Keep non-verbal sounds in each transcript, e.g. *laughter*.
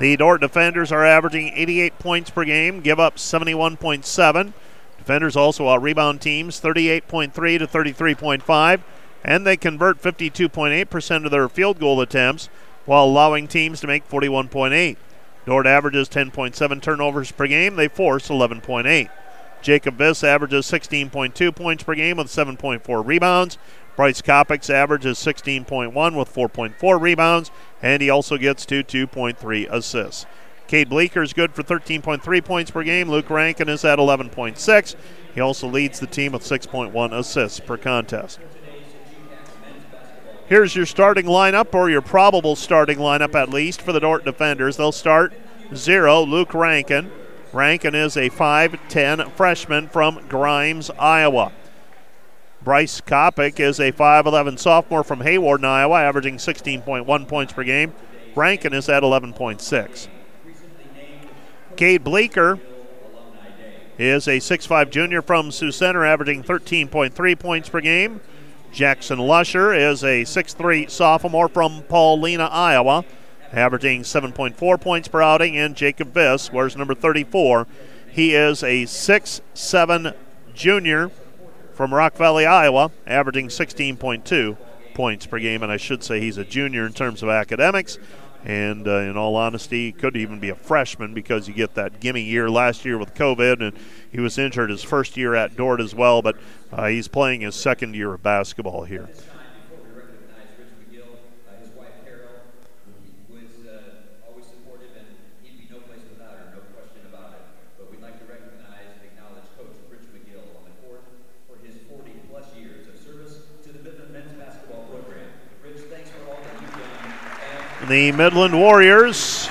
The Dordt defenders are averaging 88 points per game, give up 71.7. Defenders also out rebound teams 38.3 to 33.5, and they convert 52.8% of their field goal attempts while allowing teams to make 41.8. Dordt averages 10.7 turnovers per game, they force 11.8. Jacob Viss averages 16.2 points per game with 7.4 rebounds. Bryce Kopic's average is 16.1 with 4.4 rebounds, and he also gets to 2.3 assists. Cade Bleeker is good for 13.3 points per game. Luke Rankin is at 11.6. He also leads the team with 6.1 assists per contest. Here's your starting lineup, or your probable starting lineup at least, for the Dordt defenders. They'll start zero, Luke Rankin. Rankin is a 5'10 freshman from Grimes, Iowa. Bryce Kopic is a 5'11 sophomore from Hawarden, Iowa, averaging 16.1 points per game. Rankin is at 11.6. Cade Bleeker is a 6'5 junior from Sioux Center, averaging 13.3 points per game. Jackson Lusher is a 6'3 sophomore from Paullina, Iowa, averaging 7.4 points per outing. And Jacob Viss wears number 34. He is a 6'7 junior from Rock Valley, Iowa, averaging 16.2 points per game. And I should say he's a junior in terms of academics. And uh, in all honesty, could even be a freshman because you get that gimme year last year with COVID, and he was injured his first year at Dordt as well. But uh, he's playing his second year of basketball here. The Midland Warriors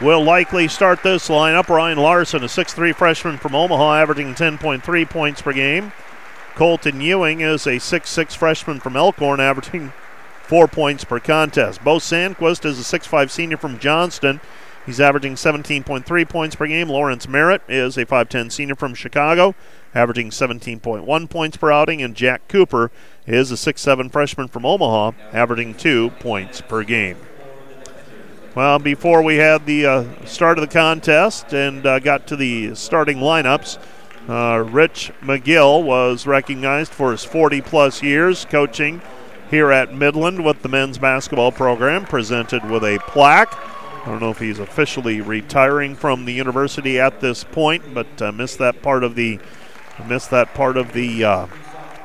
will likely start this lineup. Ryan Larson, a 6'3 freshman from Omaha, averaging 10.3 points per game. Colton Ewing is a 6'6 freshman from Elkhorn, averaging 4 points per contest. Bo Sandquist is a 6'5 senior from Johnston. He's averaging 17.3 points per game. Lawrence Merritt is a 5'10 senior from Chicago, averaging 17.1 points per outing. And Jack Cooper is a 6'7 freshman from Omaha, averaging 2 points per game. Well, before we had the uh, start of the contest and uh, got to the starting lineups, uh, Rich McGill was recognized for his 40 plus years coaching here at Midland with the men's basketball program, presented with a plaque. I don't know if he's officially retiring from the university at this point, but uh, missed that part of the missed that part of the uh,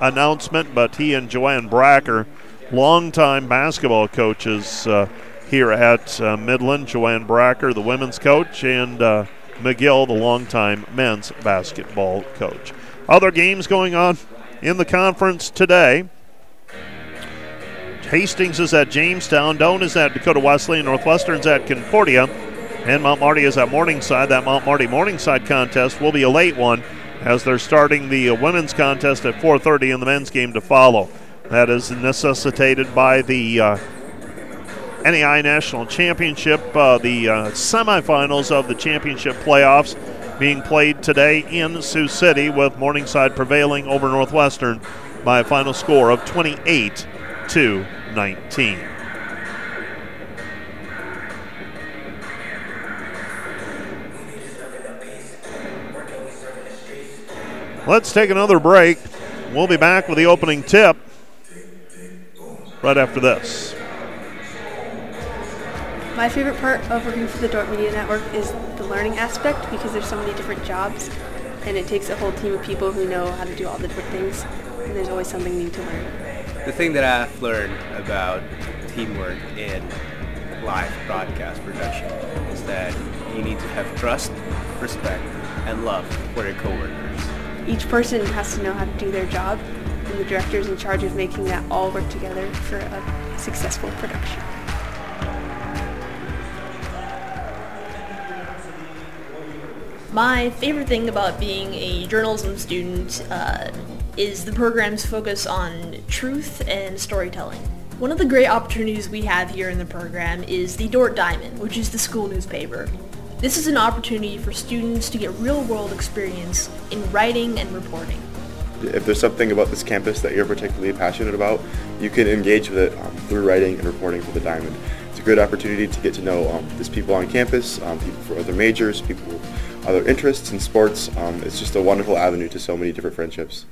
announcement. But he and Joanne Bracker, longtime basketball coaches uh, here at uh, Midland. Joanne Bracker, the women's coach, and uh, McGill, the longtime men's basketball coach. Other games going on in the conference today. Hastings is at Jamestown, Doane is at Dakota Wesleyan, Northwestern's at Concordia, and Mount Marty is at Morningside. That Mount Marty Morningside contest will be a late one as they're starting the uh, women's contest at 4:30 and the men's game to follow. That is necessitated by the uh, NAI National Championship, uh, the uh, semifinals of the championship playoffs being played today in Sioux City, with Morningside prevailing over Northwestern by a final score of 28 to 19. Let's take another break. We'll be back with the opening tip right after this. My favorite part of working for the Dordt Media Network is the learning aspect because there's so many different jobs and it takes a whole team of people who know how to do all the different things and there's always something new to learn. The thing that I've learned about teamwork in live broadcast production is that you need to have trust, respect, and love for your coworkers each person has to know how to do their job, and the director is in charge of making that all work together for a successful production. My favorite thing about being a journalism student uh, is the program's focus on truth and storytelling. One of the great opportunities we have here in the program is the Dordt Diamond, which is the school newspaper. This is an opportunity for students to get real-world experience in writing and reporting. If there's something about this campus that you're particularly passionate about, you can engage with it um, through writing and reporting for the Diamond. It's a good opportunity to get to know um, these people on campus, um, people for other majors, people with other interests in sports. Um, it's just a wonderful avenue to so many different friendships.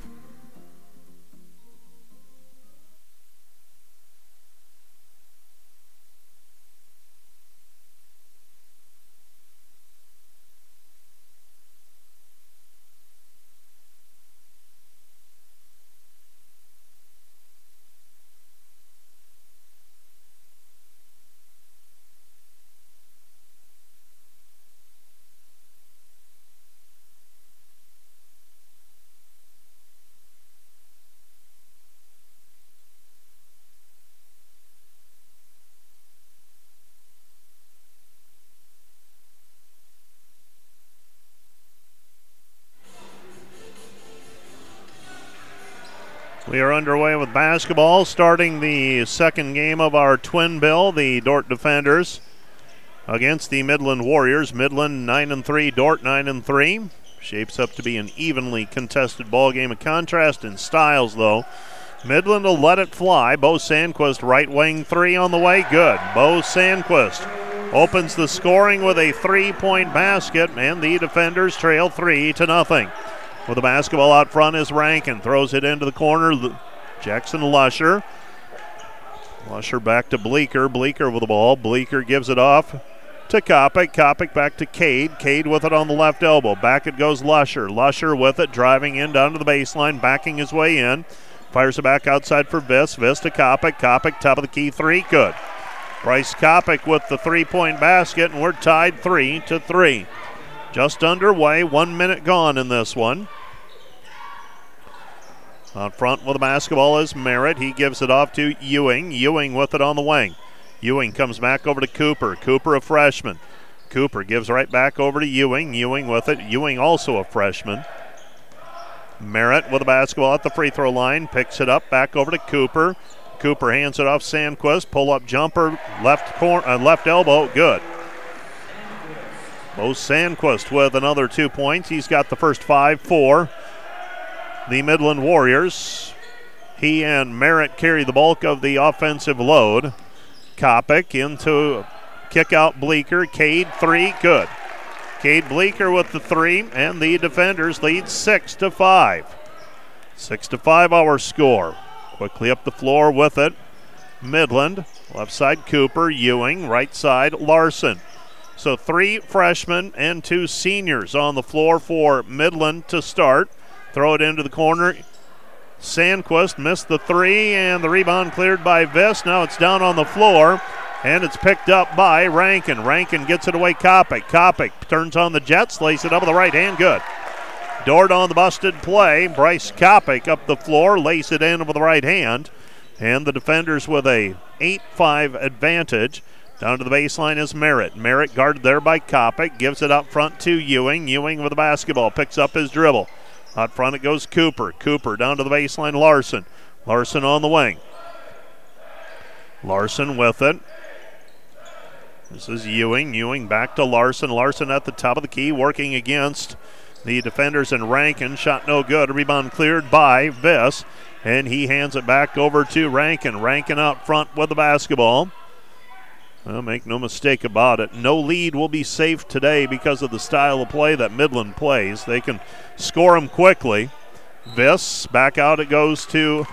We are underway with basketball, starting the second game of our twin bill, the Dordt Defenders against the Midland Warriors. Midland 9 and 3, Dordt 9 and 3. Shapes up to be an evenly contested ball game. A contrast in styles, though. Midland will let it fly. Bo Sandquist, right wing three on the way. Good. Bo Sandquist opens the scoring with a three point basket, and the defenders trail three to nothing. With the basketball out front is Rankin. Throws it into the corner. Jackson Lusher. Lusher back to Bleeker. Bleeker with the ball. Bleeker gives it off to Kopic. Kopic back to Cade. Cade with it on the left elbow. Back it goes Lusher. Lusher with it, driving in down to the baseline, backing his way in. Fires it back outside for Viss. Viss to Kopic. Kopic, top of the key, three. Good. Bryce Kopic with the three point basket, and we're tied three to three. Just underway, one minute gone in this one. Out front with the basketball is Merritt. He gives it off to Ewing. Ewing with it on the wing. Ewing comes back over to Cooper. Cooper, a freshman. Cooper gives right back over to Ewing. Ewing with it. Ewing also a freshman. Merritt with the basketball at the free throw line. Picks it up back over to Cooper. Cooper hands it off Sandquist. Pull up jumper. Left corner, uh, left elbow. Good. Bo Sandquist with another two points. He's got the first five, four the Midland Warriors. He and Merritt carry the bulk of the offensive load. Kopic into kick out Bleeker. Cade three, good. Cade Bleeker with the three, and the defenders lead six to five. Six to five our score. Quickly up the floor with it. Midland, left side Cooper, Ewing, right side Larson. So three freshmen and two seniors on the floor for Midland to start. Throw it into the corner. Sandquist missed the three, and the rebound cleared by Viss. Now it's down on the floor, and it's picked up by Rankin. Rankin gets it away. Kopic. Kopic turns on the Jets, lays it up with the right hand. Good. Dordt on the busted play. Bryce Kopic up the floor, lays it in with the right hand. And the defenders with a 8 5 advantage. Down to the baseline is Merritt. Merritt guarded there by Kopic. Gives it up front to Ewing. Ewing with the basketball. Picks up his dribble. Out front it goes Cooper. Cooper down to the baseline. Larson. Larson on the wing. Larson with it. This is Ewing. Ewing back to Larson. Larson at the top of the key, working against the defenders and Rankin. Shot no good. Rebound cleared by Viss. And he hands it back over to Rankin. Rankin out front with the basketball. Well, make no mistake about it. No lead will be safe today because of the style of play that Midland plays. They can score them quickly. Viss, back out it goes to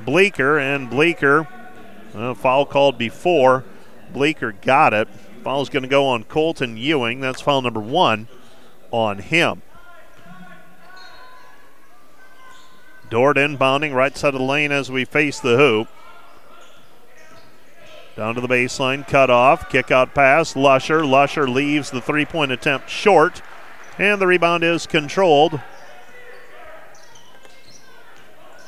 Bleeker, and Bleeker, uh, foul called before. Bleeker got it. Foul's going to go on Colton Ewing. That's foul number one on him. Dordt inbounding right side of the lane as we face the hoop. Down to the baseline, cut off, kick out pass. Lusher. Lusher leaves the three point attempt short, and the rebound is controlled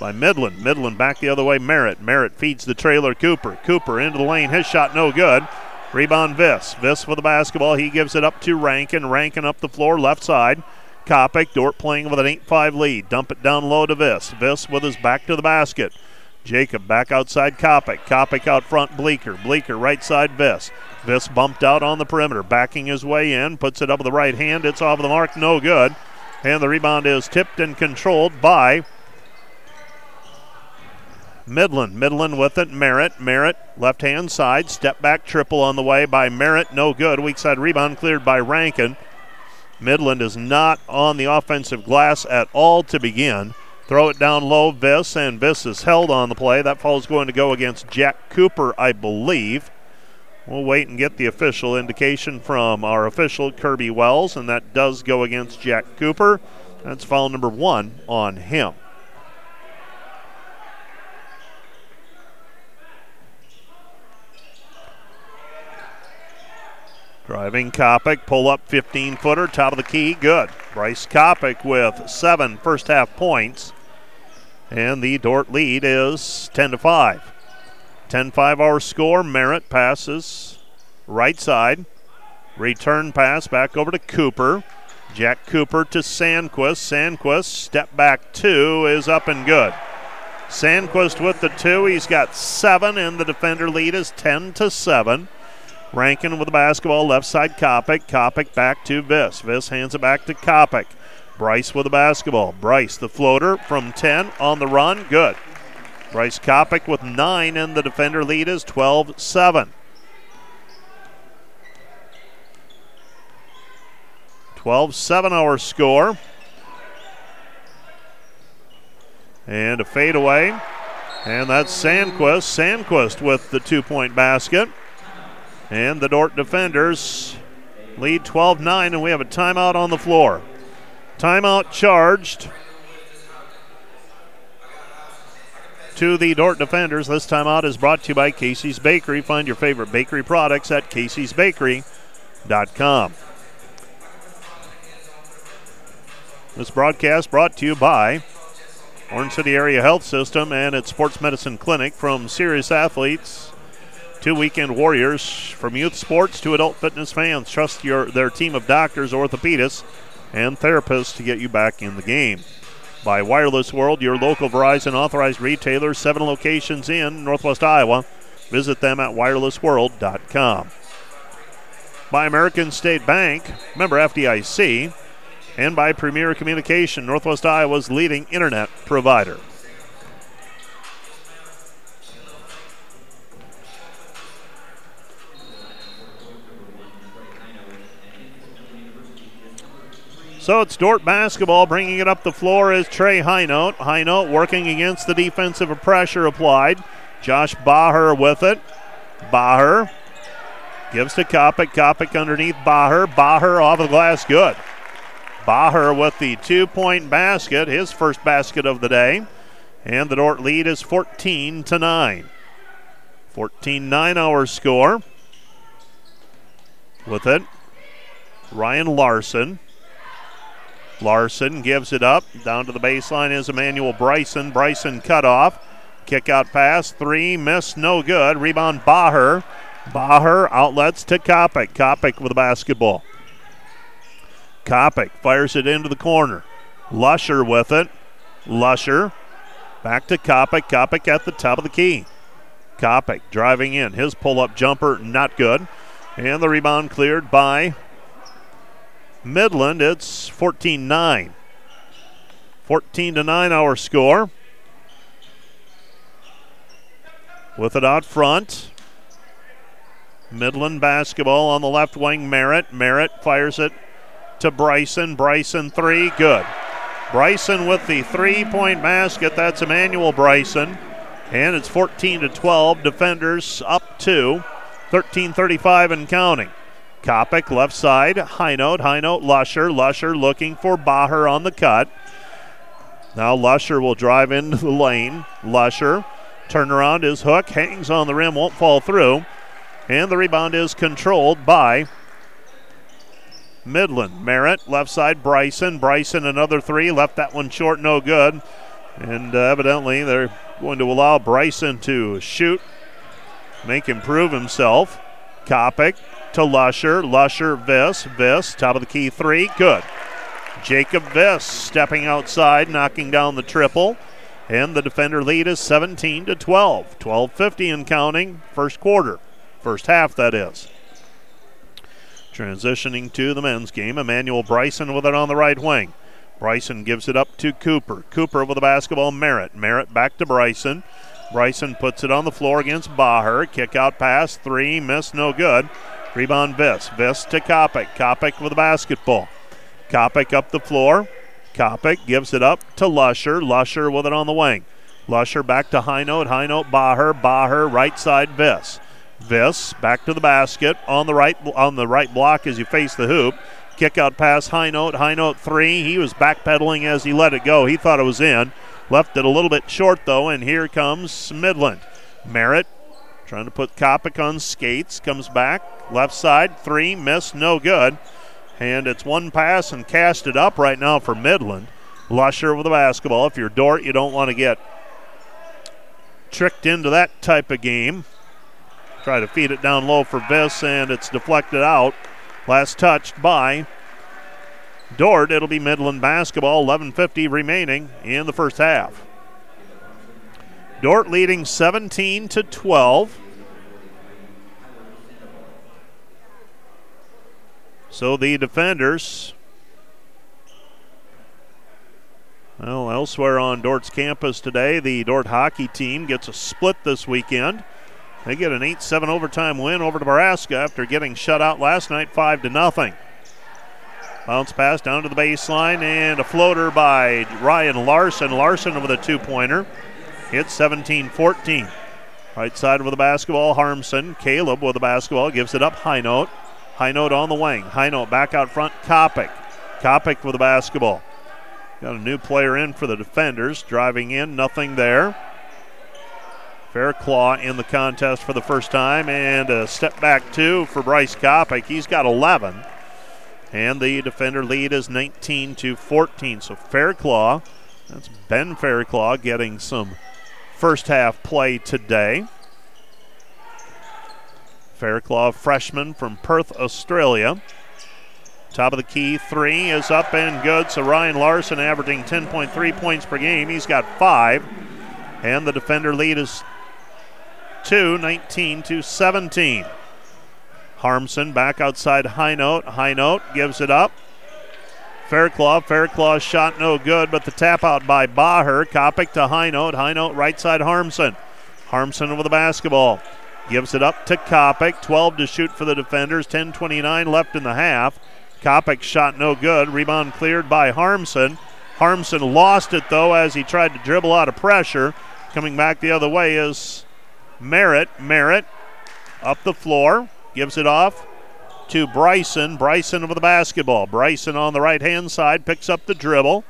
by Midland. Midland back the other way. Merritt. Merritt feeds the trailer. Cooper. Cooper into the lane. His shot no good. Rebound Viss. Viss for the basketball. He gives it up to Rankin. Rankin up the floor, left side. Kopic. Dordt playing with an 8 5 lead. Dump it down low to Viss. Viss with his back to the basket. Jacob back outside Kopic. Kopic out front Bleeker. Bleeker right side Viss. Viss bumped out on the perimeter, backing his way in, puts it up with the right hand. It's off the mark, no good. And the rebound is tipped and controlled by Midland. Midland with it. Merritt. Merritt, left hand side. Step back triple on the way by Merritt. No good. Weak side rebound cleared by Rankin. Midland is not on the offensive glass at all to begin. Throw it down low, Viss, and Viss is held on the play. That foul is going to go against Jack Cooper, I believe. We'll wait and get the official indication from our official, Kirby Wells, and that does go against Jack Cooper. That's foul number one on him. Driving Kopic, pull up 15 footer, top of the key, good. Bryce Kopic with seven first half points. And the Dordt lead is 10 to 5. 10 5 our score. Merritt passes right side. Return pass back over to Cooper. Jack Cooper to Sandquist. Sandquist, step back two, is up and good. Sandquist with the two. He's got seven, and the defender lead is 10 to 7. Rankin with the basketball, left side Kopic. Kopic back to Viss. Viss hands it back to Kopic. Bryce with the basketball. Bryce, the floater from 10 on the run. Good. Bryce Kopic with 9, and the defender lead is 12 7. 12 7 our score. And a fadeaway. And that's Sandquist. Sandquist with the two point basket. And the Dordt defenders lead 12 9, and we have a timeout on the floor. Timeout charged to the Dordt defenders. This timeout is brought to you by Casey's Bakery. Find your favorite bakery products at Casey'sBakery.com. This broadcast brought to you by Orange City Area Health System and its Sports Medicine Clinic from serious athletes to weekend warriors. From youth sports to adult fitness fans, trust your their team of doctors, orthopedists, and therapists to get you back in the game. By Wireless World, your local Verizon authorized retailer, seven locations in Northwest Iowa. Visit them at wirelessworld.com. By American State Bank, member FDIC and by Premier Communication, Northwest Iowa's leading internet provider. So it's Dordt basketball. Bringing it up the floor is Trey Highnote. Highnote working against the defensive pressure applied. Josh Baher with it. Baher gives to Kopic. Kopic underneath Baher. Baher off the glass. Good. Baher with the two point basket, his first basket of the day. And the Dordt lead is 14 to 9. 14 9 our score. With it, Ryan Larson. Larson gives it up. Down to the baseline is Emmanuel Bryson. Bryson cut off. Kick out pass. Three. Miss. No good. Rebound Baher. Baher outlets to Kopic. Kopic with the basketball. Kopic fires it into the corner. Lusher with it. Lusher back to Kopic. Kopic at the top of the key. Kopic driving in. His pull up jumper not good. And the rebound cleared by Midland. It's 14 9. 14 to 9 our score. With it out front. Midland basketball on the left wing. Merritt. Merritt fires it to Bryson. Bryson three, good. Bryson with the three-point basket. That's Emmanuel Bryson, and it's 14 to 12. Defenders up two, 13:35 and counting. Kopic left side, high note, high note. Lusher, Lusher looking for Baher on the cut. Now Lusher will drive into the lane. Lusher, turnaround is hook, hangs on the rim, won't fall through, and the rebound is controlled by Midland. Merritt, left side, Bryson. Bryson, another three. Left that one short, no good. And uh, evidently they're going to allow Bryson to shoot, make him prove himself. Kopic to Lusher. Lusher, Viss. Viss, top of the key three. Good. Jacob Viss stepping outside, knocking down the triple. And the defender lead is 17 to 12. 12.50 and counting, first quarter. First half, that is. Transitioning to the men's game, Emmanuel Bryson with it on the right wing. Bryson gives it up to Cooper. Cooper with the basketball, Merritt. Merritt back to Bryson. Bryson puts it on the floor against Baher. Kick out pass, three, miss, no good. Rebound Viss. Viss to Kopic. Kopic with the basketball. Kopic up the floor. Kopic gives it up to Lusher. Lusher with it on the wing. Lusher back to High Note. High Note Baher. Baher right side Viss. Viss back to the basket on the right on the right block as you face the hoop. Kick out pass, high note, high note three. He was backpedaling as he let it go. He thought it was in. Left it a little bit short though, and here comes Midland. Merritt trying to put Kopic on skates. Comes back. Left side, three, miss, no good. And it's one pass and cast it up right now for Midland. Lusher with the basketball. If you're Dordt, you don't want to get tricked into that type of game. Try to feed it down low for Viss, and it's deflected out. Last touched by Dordt. It'll be Midland basketball. 11:50 remaining in the first half. Dordt leading 17 to 12. So the defenders, well, elsewhere on Dordt's campus today, the Dordt hockey team gets a split this weekend. They get an 8-7 overtime win over Nebraska after getting shut out last night 5 to nothing. Bounce pass down to the baseline and a floater by Ryan Larson. Larson with a two-pointer. Hits 17-14. Right side with the basketball, Harmson. Caleb with the basketball gives it up. High note. High note on the wing. High note back out front. Kopic. Kopic with the basketball. Got a new player in for the defenders. Driving in, nothing there. Fairclaw in the contest for the first time, and a step back two for Bryce Kopic. He's got 11, and the defender lead is 19 to 14. So Fairclaw, that's Ben Fairclaw getting some first half play today. Fairclaw, freshman from Perth, Australia. Top of the key, three is up and good. So Ryan Larson averaging 10.3 points per game. He's got five. And the defender lead is 2, 19 to 17. Harmson back outside High Note. High Note gives it up. Fairclaw. Fairclaw's shot no good, but the tap out by Baher. Kopic to High Note. High Note right side Harmson. Harmson with the basketball. Gives it up to Kopic. 12 to shoot for the defenders. 10.29 left in the half. Kopic shot no good. Rebound cleared by Harmson. Harmson lost it though as he tried to dribble out of pressure. Coming back the other way is Merritt. Merritt up the floor, gives it off to Bryson. Bryson with the basketball. Bryson on the right hand side picks up the dribble.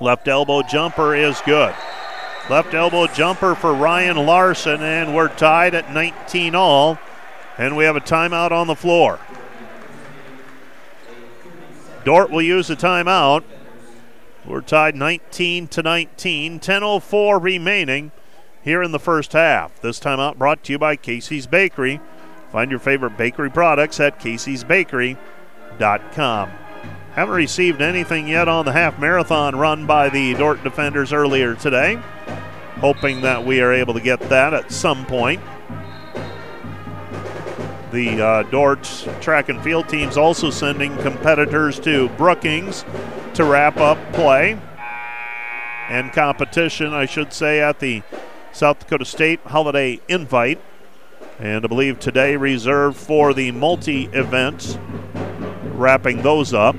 Left elbow jumper is good. Left elbow jumper for Ryan Larson, and we're tied at 19 all. And we have a timeout on the floor. Dordt will use a timeout. We're tied 19 to 19. 10.04 remaining here in the first half. This timeout brought to you by Casey's Bakery. Find your favorite bakery products at caseysbakery.com. Haven't received anything yet on the half marathon run by the Dordt defenders earlier today. Hoping that we are able to get that at some point. The uh, Dordt track and field teams also sending competitors to Brookings to wrap up play and competition, I should say, at the South Dakota State Holiday Invite. And I believe today reserved for the multi events, wrapping those up.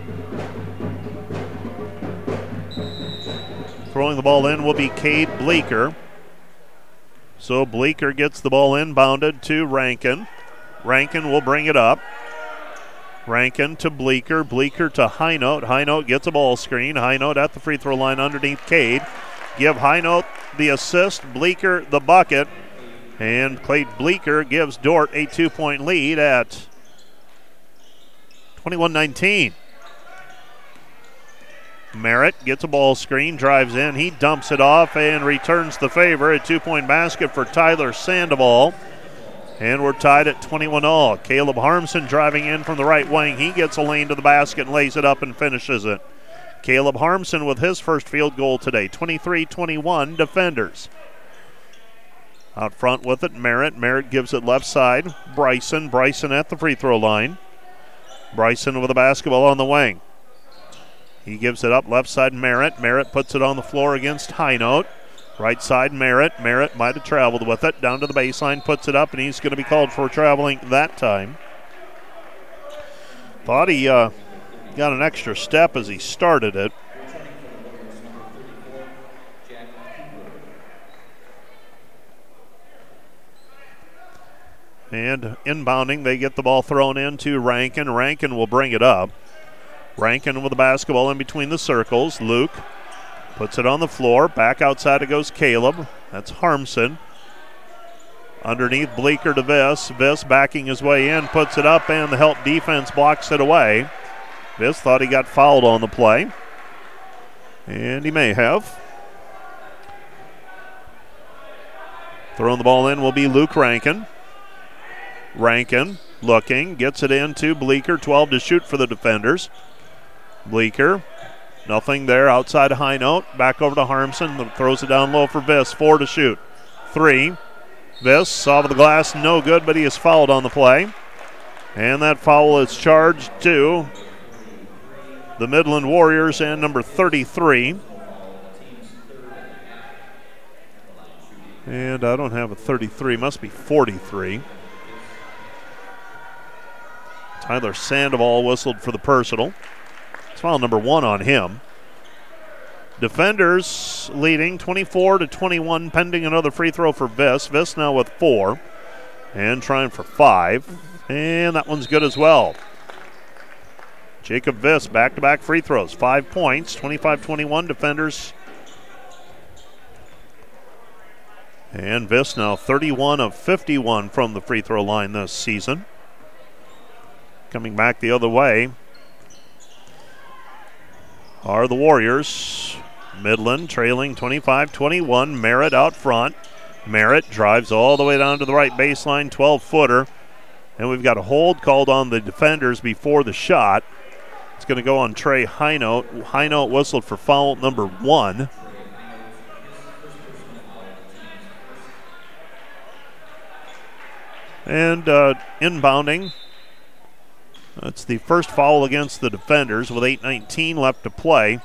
Throwing the ball in will be Cade Bleeker. So Bleeker gets the ball inbounded to Rankin. Rankin will bring it up. Rankin to Bleeker. Bleeker to High Note. High Note gets a ball screen. High Note at the free throw line underneath Cade. Give High Note the assist. Bleeker the bucket. And Clay Bleeker gives Dordt a two point lead at 21 19. Merritt gets a ball screen, drives in, he dumps it off and returns the favor. A two point basket for Tyler Sandoval. And we're tied at 21 all. Caleb Harmson driving in from the right wing. He gets a lane to the basket and lays it up and finishes it. Caleb Harmson with his first field goal today. 23 21 defenders. Out front with it, Merritt. Merritt gives it left side. Bryson. Bryson at the free throw line. Bryson with the basketball on the wing. He gives it up left side, Merritt. Merritt puts it on the floor against High Note. Right side, Merritt. Merritt might have traveled with it. Down to the baseline, puts it up, and he's going to be called for traveling that time. Thought he uh, got an extra step as he started it. And inbounding, they get the ball thrown into Rankin. Rankin will bring it up. Rankin with the basketball in between the circles. Luke puts it on the floor. Back outside it goes Caleb. That's Harmson. Underneath Bleeker to Viss. Viss backing his way in, puts it up, and the help defense blocks it away. Viss thought he got fouled on the play. And he may have. Throwing the ball in will be Luke Rankin. Rankin looking, gets it into Bleeker, 12 to shoot for the defenders. Bleeker, nothing there outside high note. Back over to Harmson, throws it down low for Viss, four to shoot. Three. Viss off of the glass, no good, but he is fouled on the play. And that foul is charged to the Midland Warriors and number 33. And I don't have a 33, must be 43. Tyler Sandoval whistled for the personal. It's foul number one on him. Defenders leading 24 to 21, pending another free throw for Viss. Viss now with four and trying for five. And that one's good as well. Jacob Viss back to back free throws, five points, 25 21. Defenders. And Viss now 31 of 51 from the free throw line this season. Coming back the other way are the Warriors. Midland trailing 25 21. Merritt out front. Merritt drives all the way down to the right baseline, 12 footer. And we've got a hold called on the defenders before the shot. It's going to go on Trey Highnote. Highnote whistled for foul number one. And uh, inbounding that's the first foul against the defenders with 8.19 left to play.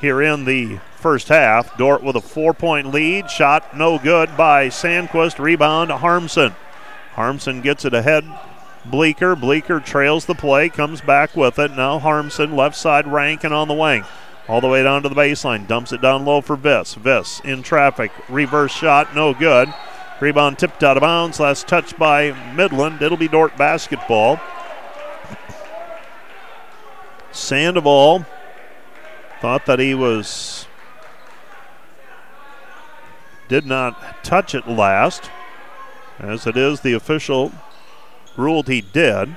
Here in the first half, Dordt with a four point lead. Shot no good by Sandquist. Rebound Harmson. Harmson gets it ahead. Bleeker. Bleeker trails the play, comes back with it. Now Harmson, left side Rankin on the wing. All the way down to the baseline. Dumps it down low for Viss. Viss in traffic. Reverse shot, no good. Rebound tipped out of bounds. Last touch by Midland. It'll be Dordt basketball. Sandoval thought that he was did not touch it last, as it is the official ruled he did.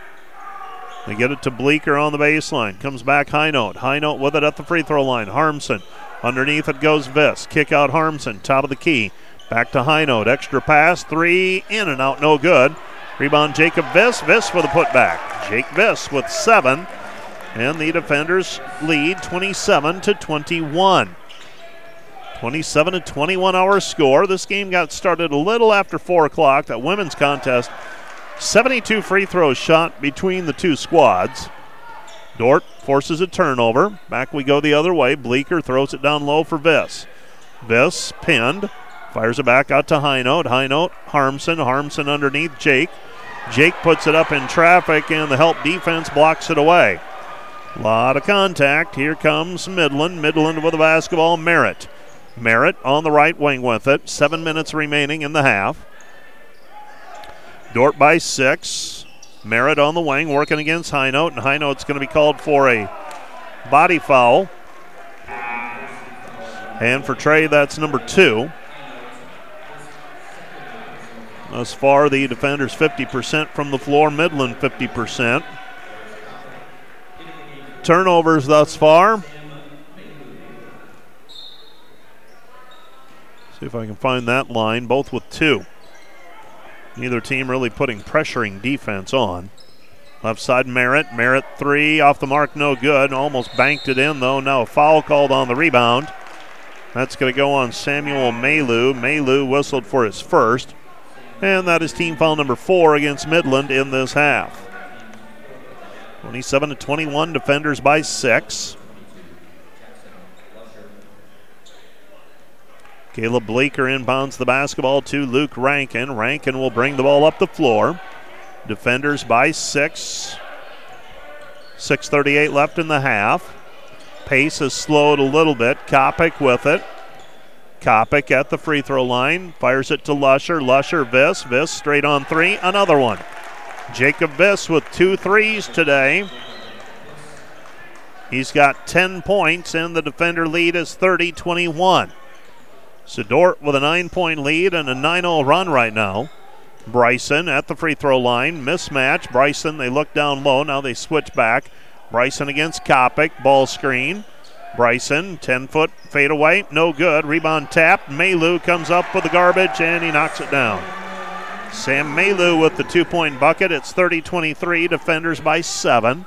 They get it to Bleeker on the baseline. Comes back high note. High note with it at the free throw line. Harmson. Underneath it goes Viss. Kick out Harmson. Top of the key. Back to high note. Extra pass. Three. In and out. No good. Rebound Jacob Viss. Viss with a putback. Jake Viss with seven. And the defenders lead 27 to 21. 27 to 21 hour score. This game got started a little after 4 o'clock. That women's contest, 72 free throws shot between the two squads. Dordt forces a turnover. Back we go the other way. Bleeker throws it down low for Viss. Viss pinned. Fires it back out to High Note. High Note, Harmson. Harmson underneath Jake. Jake puts it up in traffic, and the help defense blocks it away. Lot of contact. Here comes Midland. Midland with the basketball. Merritt. Merritt on the right wing with it. Seven minutes remaining in the half. Dordt by six. Merritt on the wing working against High Note, and High Note's going to be called for a body foul. And for Trey, that's number two. Thus far, the defenders 50% from the floor, Midland 50% turnovers thus far. See if I can find that line, both with two. Neither team really putting pressuring defense on. Left side, Merritt. Merritt three off the mark, no good. Almost banked it in, though. Now a foul called on the rebound. That's going to go on Samuel Malu. Malu whistled for his first. And that is team foul number four against Midland in this half. 27 to 21, defenders by six. Caleb Bleeker inbounds the basketball to Luke Rankin. Rankin will bring the ball up the floor. Defenders by six. 6.38 left in the half. Pace has slowed a little bit. Kopic with it. Kopic at the free throw line. Fires it to Lusher. Lusher, Viss. Viss straight on three. Another one. Jacob Viss with two threes today. He's got 10 points, and the defender lead is 30 21. So with a nine point lead and a 9 0 run right now. Bryson at the free throw line. Mismatch. Bryson, they look down low. Now they switch back. Bryson against Kopic. Ball screen. Bryson, 10 foot fadeaway. No good. Rebound tap. Malu comes up with the garbage and he knocks it down. Sam Malu with the two point bucket. It's 30 23. Defenders by seven.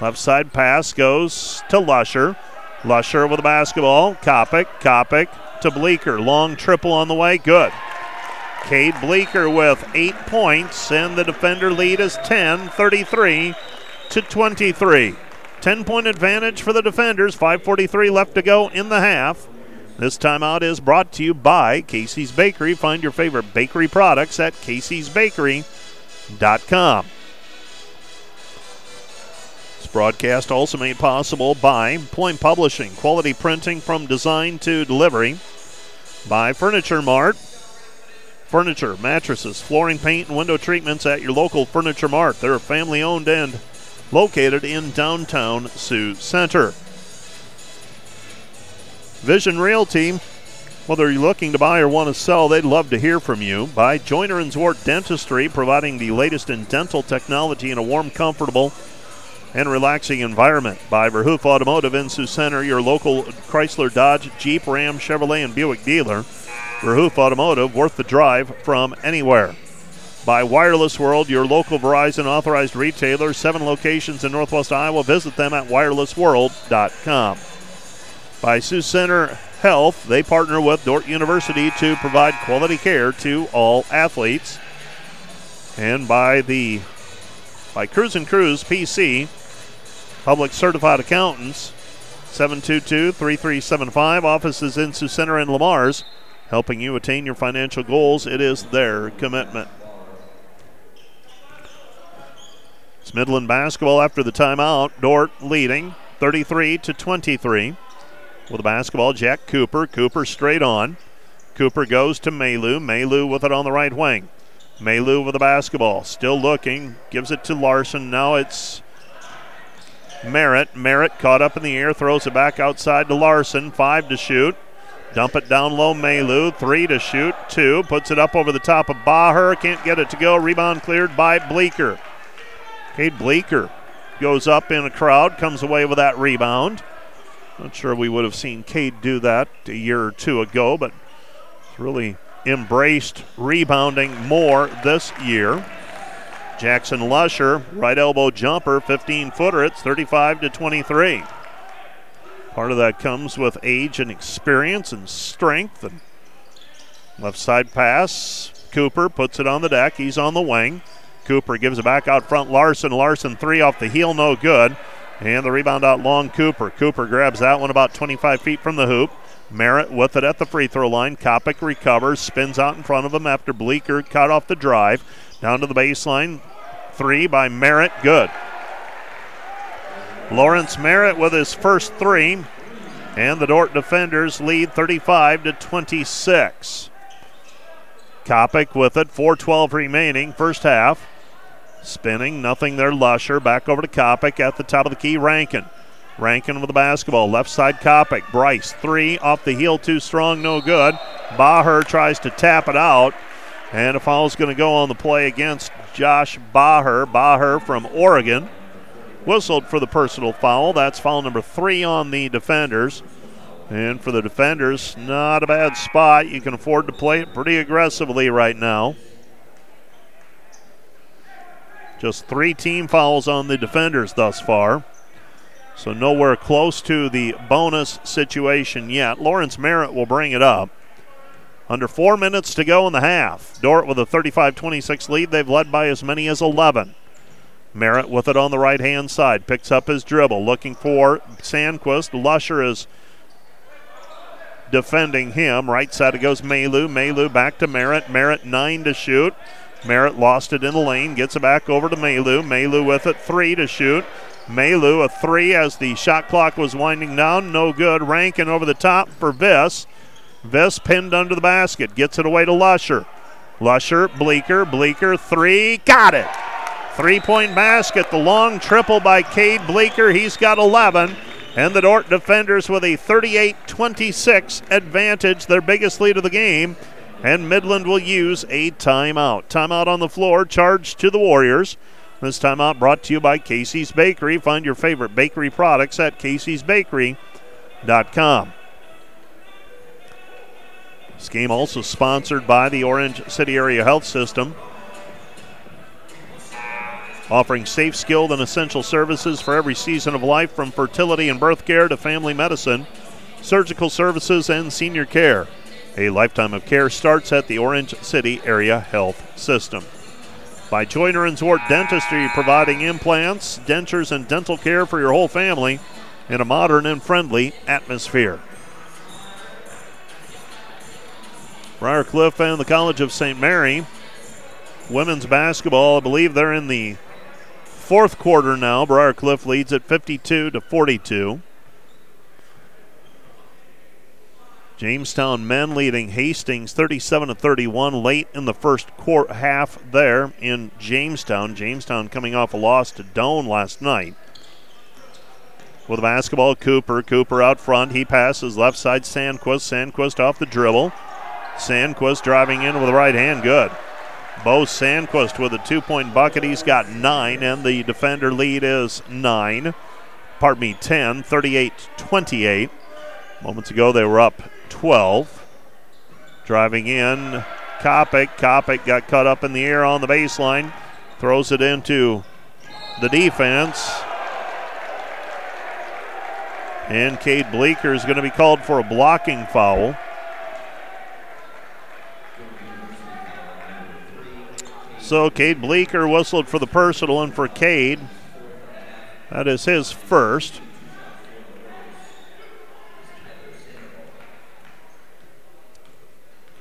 Left side pass goes to Lusher. Lusher with the basketball. Kopic. Kopic to Bleeker. Long triple on the way. Good. Cade Bleeker with eight points, and the defender lead is 10, 33 to 23. 10 point advantage for the defenders. 5.43 left to go in the half. This timeout is brought to you by Casey's Bakery. Find your favorite bakery products at caseysbakery.com. This broadcast also made possible by Point Publishing, quality printing from design to delivery, by Furniture Mart, furniture, mattresses, flooring, paint, and window treatments at your local Furniture Mart. They're family owned and located in downtown Sioux Center. Vision Realty, whether you're looking to buy or want to sell, they'd love to hear from you. By Joyner and Zwart Dentistry, providing the latest in dental technology in a warm, comfortable, and relaxing environment. By Verhoof Automotive in Sioux Center, your local Chrysler, Dodge, Jeep, Ram, Chevrolet, and Buick dealer. Verhoof Automotive, worth the drive from anywhere. By Wireless World, your local Verizon authorized retailer, seven locations in Northwest Iowa. Visit them at wirelessworld.com. By Sioux Center Health, they partner with Dordt University to provide quality care to all athletes. And by the by Cruz and Cruz PC, public certified accountants, 722-3375, offices in Sioux Center and Le Mars, helping you attain your financial goals. It is their commitment. It's Midland basketball after the timeout. Dordt leading 33 to 23. With the basketball, Jack Cooper. Cooper straight on. Cooper goes to Malu. Malu with it on the right wing. Malu with the basketball. Still looking. Gives it to Larson. Now it's Merritt. Merritt caught up in the air. Throws it back outside to Larson. Five to shoot. Dump it down low, Malu. Three to shoot. Two. Puts it up over the top of Baher. Can't get it to go. Rebound cleared by Bleeker. Cade Bleeker goes up in a crowd. Comes away with that rebound. Not sure we would have seen Cade do that a year or two ago, but really embraced rebounding more this year. Jackson Lusher, right elbow jumper, 15 footer. It's 35 to 23. Part of that comes with age and experience and strength. And left side pass. Cooper puts it on the deck. He's on the wing. Cooper gives it back out front. Larson. Larson three off the heel, no good. And the rebound out long, Cooper. Cooper grabs that one about 25 feet from the hoop. Merritt with it at the free throw line. Kopic recovers, spins out in front of him after Bleeker cut off the drive. Down to the baseline. Three by Merritt, good. Lawrence Merritt with his first three. And the Dordt defenders lead 35 to 26. Kopic with it, 4:12 remaining, first half. Spinning, nothing there. Lusher back over to Kopic at the top of the key. Rankin. Rankin with the basketball. Left side Kopic. Bryce, three off the heel, too strong, no good. Baher tries to tap it out. And a foul is going to go on the play against Josh Baher. Baher from Oregon. Whistled for the personal foul. That's foul number three on the defenders. And for the defenders, not a bad spot. You can afford to play it pretty aggressively right now. Just three team fouls on the defenders thus far. So nowhere close to the bonus situation yet. Lawrence Merritt will bring it up. Under four minutes to go in the half. Dordt with a 35 26 lead. They've led by as many as 11. Merritt with it on the right hand side. Picks up his dribble. Looking for Sandquist. Lusher is defending him. Right side it goes Malu. Malu back to Merritt. Merritt nine to shoot. Merritt lost it in the lane, gets it back over to Malu. Malu with it, three to shoot. Malu a three as the shot clock was winding down. No good. Rankin over the top for Viss. Viss pinned under the basket, gets it away to Lusher. Lusher, Bleeker, Bleeker, three, got it. Three point basket, the long triple by Cade Bleeker. He's got 11. And the Dordt defenders with a 38 26 advantage, their biggest lead of the game. And Midland will use a timeout. Timeout on the floor, charged to the Warriors. This timeout brought to you by Casey's Bakery. Find your favorite bakery products at Casey'sBakery.com. This game also sponsored by the Orange City Area Health System, offering safe, skilled, and essential services for every season of life from fertility and birth care to family medicine, surgical services, and senior care. A lifetime of care starts at the Orange City Area Health System. By Joyner and Zwart Dentistry, providing implants, dentures, and dental care for your whole family in a modern and friendly atmosphere. Briarcliff and the College of St. Mary. Women's basketball, I believe they're in the fourth quarter now. Briarcliff leads at 52 to 42. Jamestown men leading Hastings 37 to 31 late in the first quarter half there in Jamestown. Jamestown coming off a loss to Doane last night. With the basketball, Cooper. Cooper out front. He passes left side Sandquist. Sandquist off the dribble. Sandquist driving in with the right hand. Good. Bo Sandquist with a two point bucket. He's got nine, and the defender lead is nine. Pardon me, 10, 38 28. Moments ago, they were up 12. Driving in, Kopic. Kopic got cut up in the air on the baseline. Throws it into the defense. And Cade Bleeker is going to be called for a blocking foul. So Cade Bleeker whistled for the personal and for Cade. That is his first.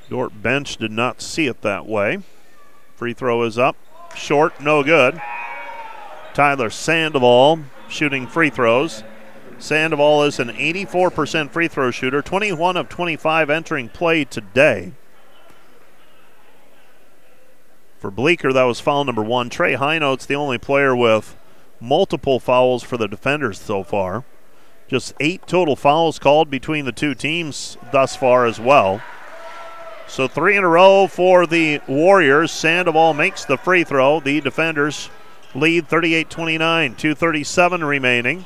Dordt bench did not see it that way. Free throw is up. Short, no good. Tyler Sandoval shooting free throws. Sandoval is an 84% free throw shooter, 21 of 25 entering play today. For Bleeker, that was foul number one. Trey Hinote's the only player with multiple fouls for the defenders so far. Just eight total fouls called between the two teams thus far as well. So three in a row for the Warriors. Sandoval makes the free throw. The defenders lead 38 29, 237 remaining.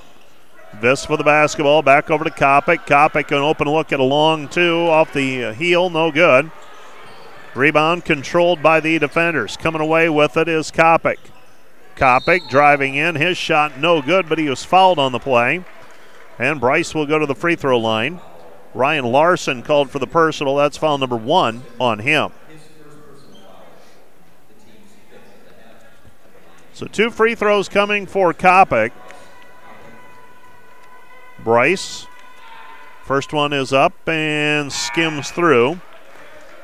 This for the basketball. Back over to Kopic. Kopic an open look at a long two off the heel. No good. Rebound controlled by the defenders. Coming away with it is Kopic. Kopic driving in. His shot no good, but he was fouled on the play. And Bryce will go to the free throw line. Ryan Larson called for the personal. That's foul number one on him. So two free throws coming for Kopic. Bryce. First one is up and skims through.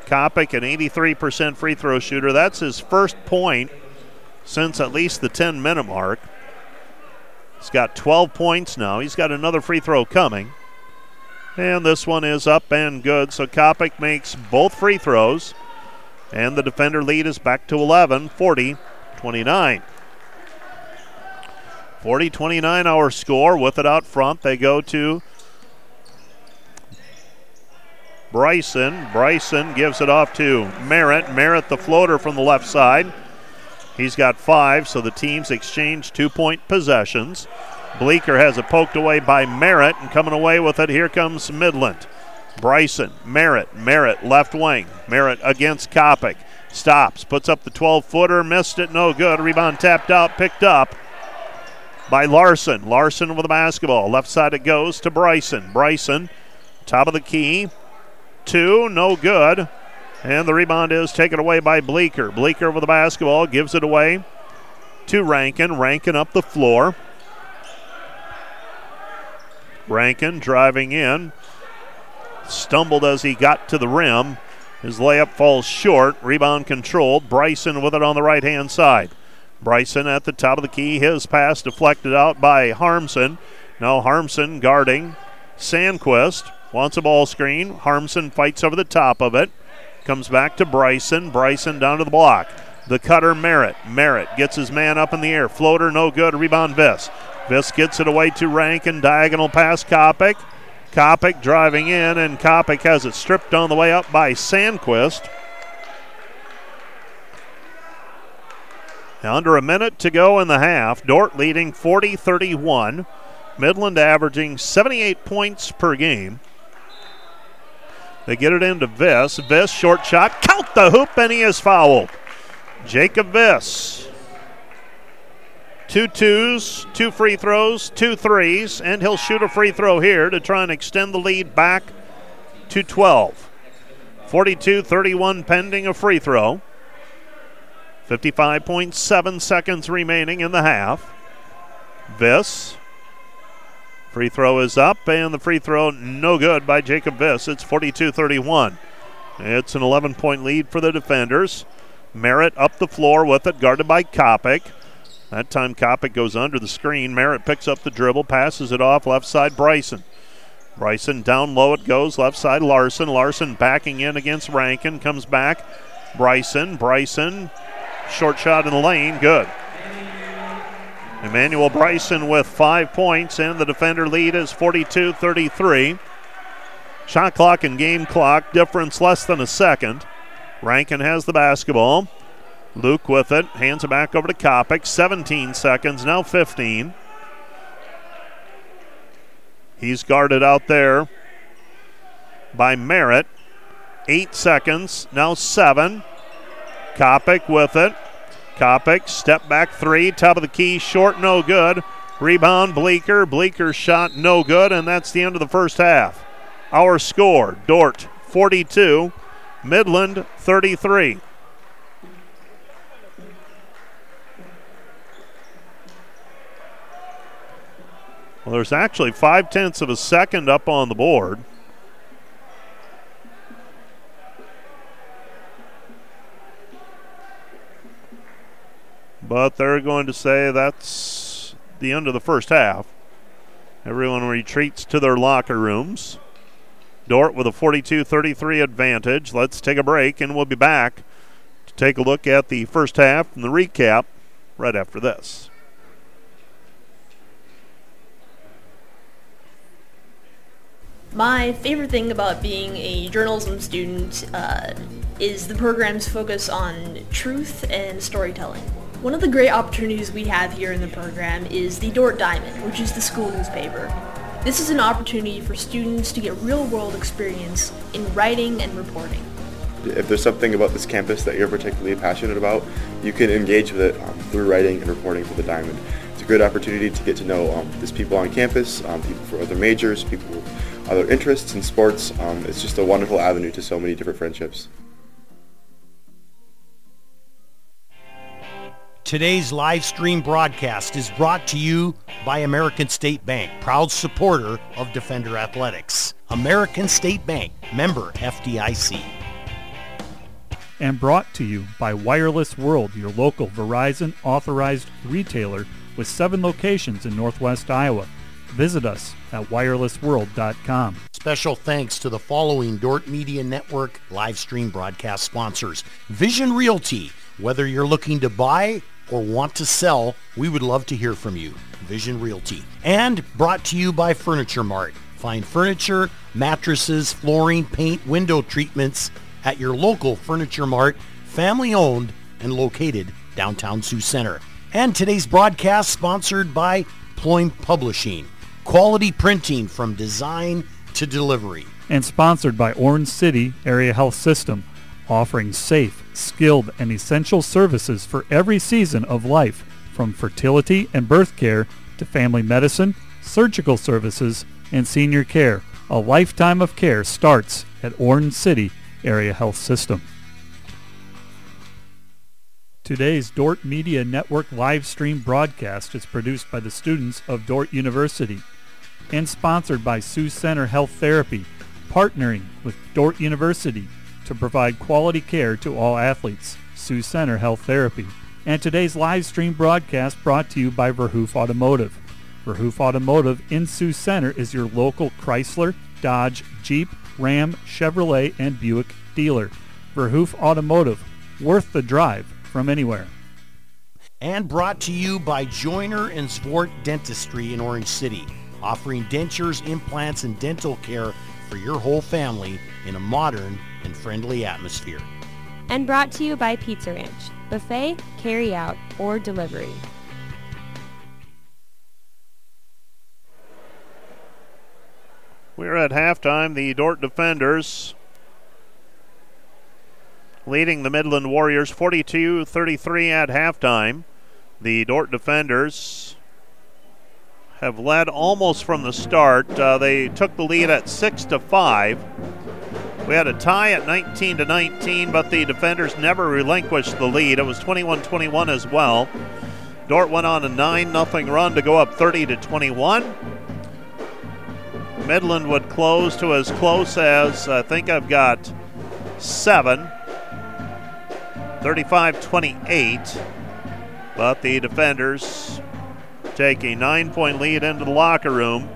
Kopic, an 83% free throw shooter. That's his first point since at least the 10 minute mark. He's got 12 points now. He's got another free throw coming. And this one is up and good. So Kopic makes both free throws. And the defender lead is back to 11, 40 29. 40 29 our score. With it out front, they go to Bryson. Bryson gives it off to Merritt. Merritt, the floater from the left side. He's got five, so the teams exchange two point possessions. Bleeker has it poked away by Merritt, and coming away with it, here comes Midland. Bryson, Merritt, Merritt, left wing. Merritt against Kopic. Stops, puts up the 12 footer, missed it, no good. Rebound tapped out, picked up by Larson. Larson with the basketball. Left side it goes to Bryson. Bryson, top of the key. Two, no good. And the rebound is taken away by Bleeker. Bleeker with the basketball, gives it away to Rankin. Rankin up the floor. Rankin driving in. stumbled as he got to the rim. His layup falls short. Rebound controlled. Bryson with it on the right hand side. Bryson at the top of the key. His pass deflected out by Harmson. Now Harmson guarding Sandquist. Wants a ball screen. Harmson fights over the top of it. Comes back to Bryson. Bryson down to the block. The cutter Merritt. Merritt gets his man up in the air. Floater no good. Rebound Viss. Viss gets it away to Rankin. Diagonal pass Kopic. Kopic driving in, and Kopic has it stripped on the way up by Sandquist. Under a minute to go in the half. Dordt leading 40 31. Midland averaging 78 points per game. They get it into Viss. Viss, short shot. Count the hoop, and he is fouled. Jacob Viss. Two twos, two free throws, two threes, and he'll shoot a free throw here to try and extend the lead back to 12. 42 31 pending a free throw. 55.7 seconds remaining in the half. Viss. Free throw is up, and the free throw no good by Jacob Viss. It's 42 31. It's an 11 point lead for the defenders. Merritt up the floor with it, guarded by Kopic. That time Kopic goes under the screen. Merritt picks up the dribble, passes it off left side Bryson. Bryson down low it goes, left side Larson. Larson backing in against Rankin, comes back. Bryson, Bryson, short shot in the lane, good. Emmanuel Bryson with five points, and the defender lead is 42 33. Shot clock and game clock difference less than a second. Rankin has the basketball. Luke with it, hands it back over to Kopic. 17 seconds, now 15. He's guarded out there by Merritt. Eight seconds, now seven. Kopic with it. Kopic, step back three, top of the key, short, no good. Rebound, Bleeker. Bleeker shot, no good, and that's the end of the first half. Our score Dordt 42, Midland 33. Well, there's actually five tenths of a second up on the board. But they're going to say that's the end of the first half. Everyone retreats to their locker rooms. Dordt with a 42 33 advantage. Let's take a break and we'll be back to take a look at the first half and the recap right after this. My favorite thing about being a journalism student uh, is the program's focus on truth and storytelling. One of the great opportunities we have here in the program is the Dordt Diamond, which is the school newspaper. This is an opportunity for students to get real-world experience in writing and reporting. If there's something about this campus that you're particularly passionate about, you can engage with it um, through writing and reporting for the Diamond. It's a good opportunity to get to know um, these people on campus, um, people for other majors, people other interests in sports. Um, it's just a wonderful avenue to so many different friendships. Today's live stream broadcast is brought to you by American State Bank, proud supporter of Defender Athletics. American State Bank, member FDIC. And brought to you by Wireless World, your local Verizon authorized retailer with seven locations in Northwest Iowa. Visit us at wirelessworld.com. Special thanks to the following Dordt Media Network live stream broadcast sponsors. Vision Realty, whether you're looking to buy or want to sell, we would love to hear from you. Vision Realty. And brought to you by Furniture Mart. Find furniture, mattresses, flooring, paint, window treatments at your local Furniture Mart, family owned and located downtown Sioux Center. And today's broadcast sponsored by Pluim Publishing. Quality printing from design to delivery. And sponsored by Orange City Area Health System, offering safe, skilled, and essential services for every season of life, from fertility and birth care to family medicine, surgical services, and senior care. A lifetime of care starts at Orange City Area Health System. Today's Dordt Media Network live stream broadcast is produced by the students of Dordt University and sponsored by Sioux Center Health Therapy, partnering with Dordt University to provide quality care to all athletes. Sioux Center Health Therapy. And today's live stream broadcast brought to you by Verhoof Automotive. Verhoof Automotive in Sioux Center is your local Chrysler, Dodge, Jeep, Ram, Chevrolet, and Buick dealer. Verhoof Automotive, worth the drive from anywhere. And brought to you by Joyner and Zwart Dentistry in Orange City, offering dentures, implants, and dental care for your whole family in a modern and friendly atmosphere. And brought to you by Pizza Ranch, buffet, carry out, or delivery. We're at halftime. The Dordt defenders leading the Midland Warriors 42-33 at halftime. The Dordt defenders have led almost from the start. Uh, they took the lead at 6 to 5. We had a tie at 19 to 19, but the defenders never relinquished the lead. It was 21-21 as well. Dordt went on a 9 0 run to go up 30 to 21. Midland would close to as close as I think I've got seven. 35 28. But the defenders take a nine point lead into the locker room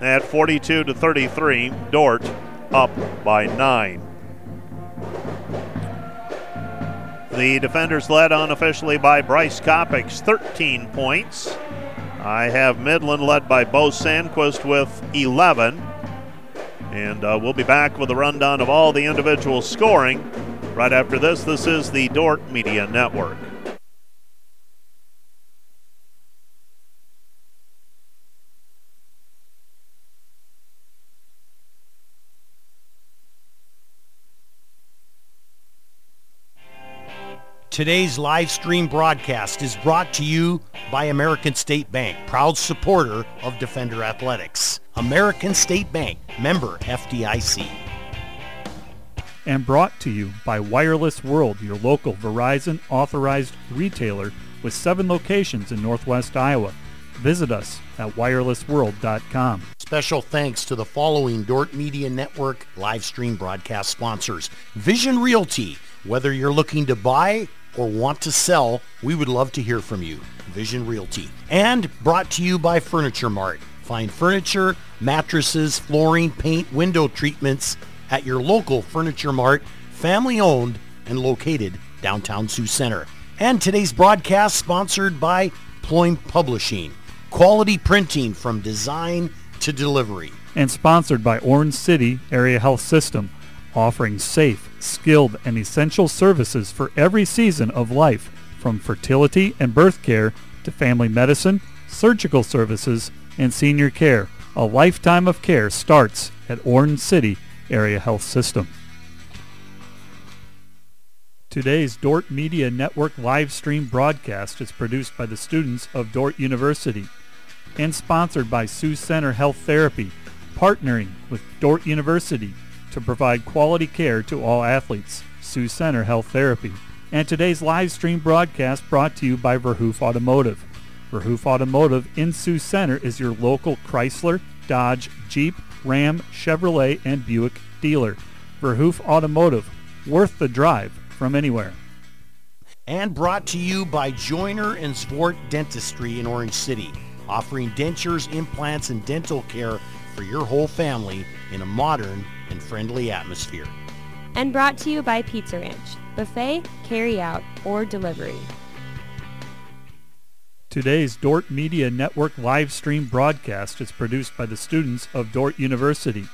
at 42 to 33. Dordt up by nine. The defenders led unofficially by Bryce Kopics, 13 points. I have Midland led by Bo Sandquist with 11. And uh, we'll be back with a rundown of all the individual scoring right after this. This is the Dordt Media Network. Today's live stream broadcast is brought to you by American State Bank, proud supporter of Defender Athletics. American State Bank, member FDIC. And brought to you by Wireless World, your local Verizon authorized retailer with seven locations in Northwest Iowa. Visit us at wirelessworld.com. Special thanks to the following Dordt Media Network live stream broadcast sponsors. Vision Realty. Whether you're looking to buy or want to sell, we would love to hear from you. Vision Realty. And brought to you by Furniture Mart. Find furniture, mattresses, flooring, paint, window treatments at your local Furniture Mart, family owned and located downtown Sioux Center. And today's broadcast sponsored by Pluim Publishing. Quality printing from design to delivery. And sponsored by Orange City Area Health System, offering safe, skilled, and essential services for every season of life, from fertility and birth care to family medicine, surgical services, and senior care. A lifetime of care starts at Orange City Area Health System. Today's Dordt Media Network live stream broadcast is produced by the students of Dordt University and sponsored by Sioux Center Health Therapy, partnering with Dordt University to provide quality care to all athletes. Sioux Center Health Therapy. And today's live stream broadcast brought to you by Verhoof Automotive. Verhoof Automotive in Sioux Center is your local Chrysler, Dodge, Jeep, Ram, Chevrolet, and Buick dealer. Verhoof Automotive, worth the drive from anywhere. And brought to you by Joyner and Zwart Dentistry in Orange City, offering dentures, implants, and dental care for your whole family in a modern and friendly atmosphere. And brought to you by Pizza Ranch, buffet, carry out, or delivery. Today's Dordt Media Network live stream broadcast is produced by the students of Dordt University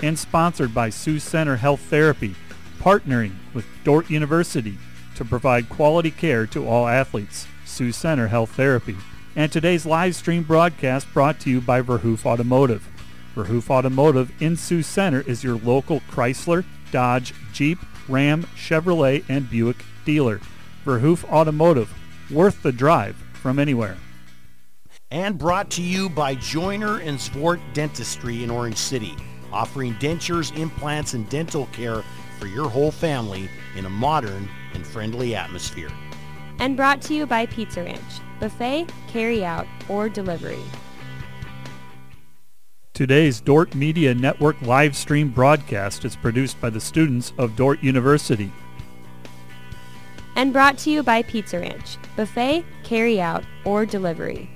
and sponsored by Sioux Center Health Therapy, partnering with Dordt University to provide quality care to all athletes. Sioux Center Health Therapy. And today's live stream broadcast brought to you by Verhoof Automotive. Verhoof Automotive in Sioux Center is your local Chrysler, Dodge, Jeep, Ram, Chevrolet, and Buick dealer. Verhoof Automotive, worth the drive from anywhere. And brought to you by Joyner and Zwart Dentistry in Orange City, offering dentures, implants, and dental care for your whole family in a modern and friendly atmosphere. And brought to you by Pizza Ranch, buffet, carry out, or delivery. Today's Dordt Media Network live stream broadcast is produced by the students of Dordt University. And brought to you by Pizza Ranch, buffet, carry out, or delivery.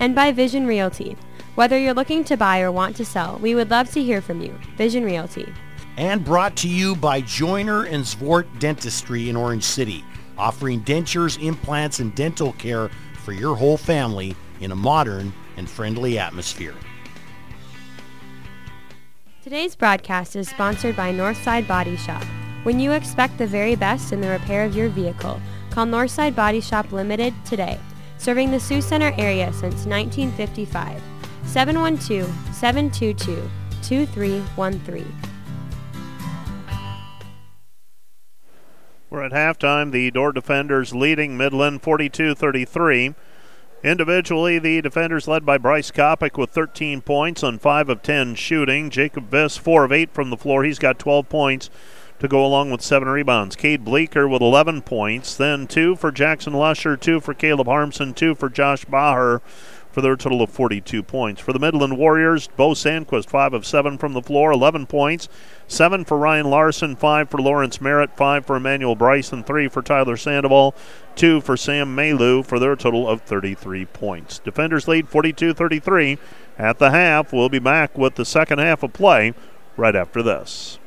And by Vision Realty. Whether you're looking to buy or want to sell, we would love to hear from you. Vision Realty. And brought to you by Joyner and Zwart Dentistry in Orange City, offering dentures, implants, and dental care for your whole family in a modern and friendly atmosphere. Today's broadcast is sponsored by Northside Body Shop. When you expect the very best in the repair of your vehicle, call Northside Body Shop Limited today, serving the Sioux Center area since 1955. 712-722-2313. We're at halftime. The Dordt defenders leading Midland 42-33. Individually, the defenders led by Bryce Kopic with 13 points on 5 of 10 shooting. Jacob Viss, 4 of 8 from the floor. He's got 12 points to go along with 7 rebounds. Cade Bleeker with 11 points. Then 2 for Jackson Lusher, 2 for Caleb Harmson, 2 for Josh Baher for their total of 42 points. For the Midland Warriors, Bo Sandquist, 5 of 7 from the floor, 11 points. 7 for Ryan Larson, 5 for Lawrence Merritt, 5 for Emmanuel Bryson, 3 for Tyler Sandoval, 2 for Sam Maylou for their total of 33 points. Defenders lead 42 33 at the half. We'll be back with the second half of play right after this.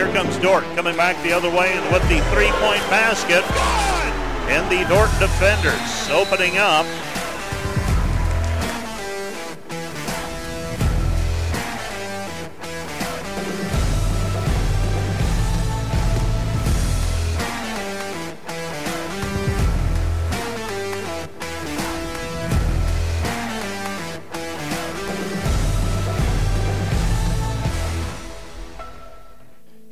Here comes Dordt coming back the other way and with the three point basket. And the Dordt defenders opening up.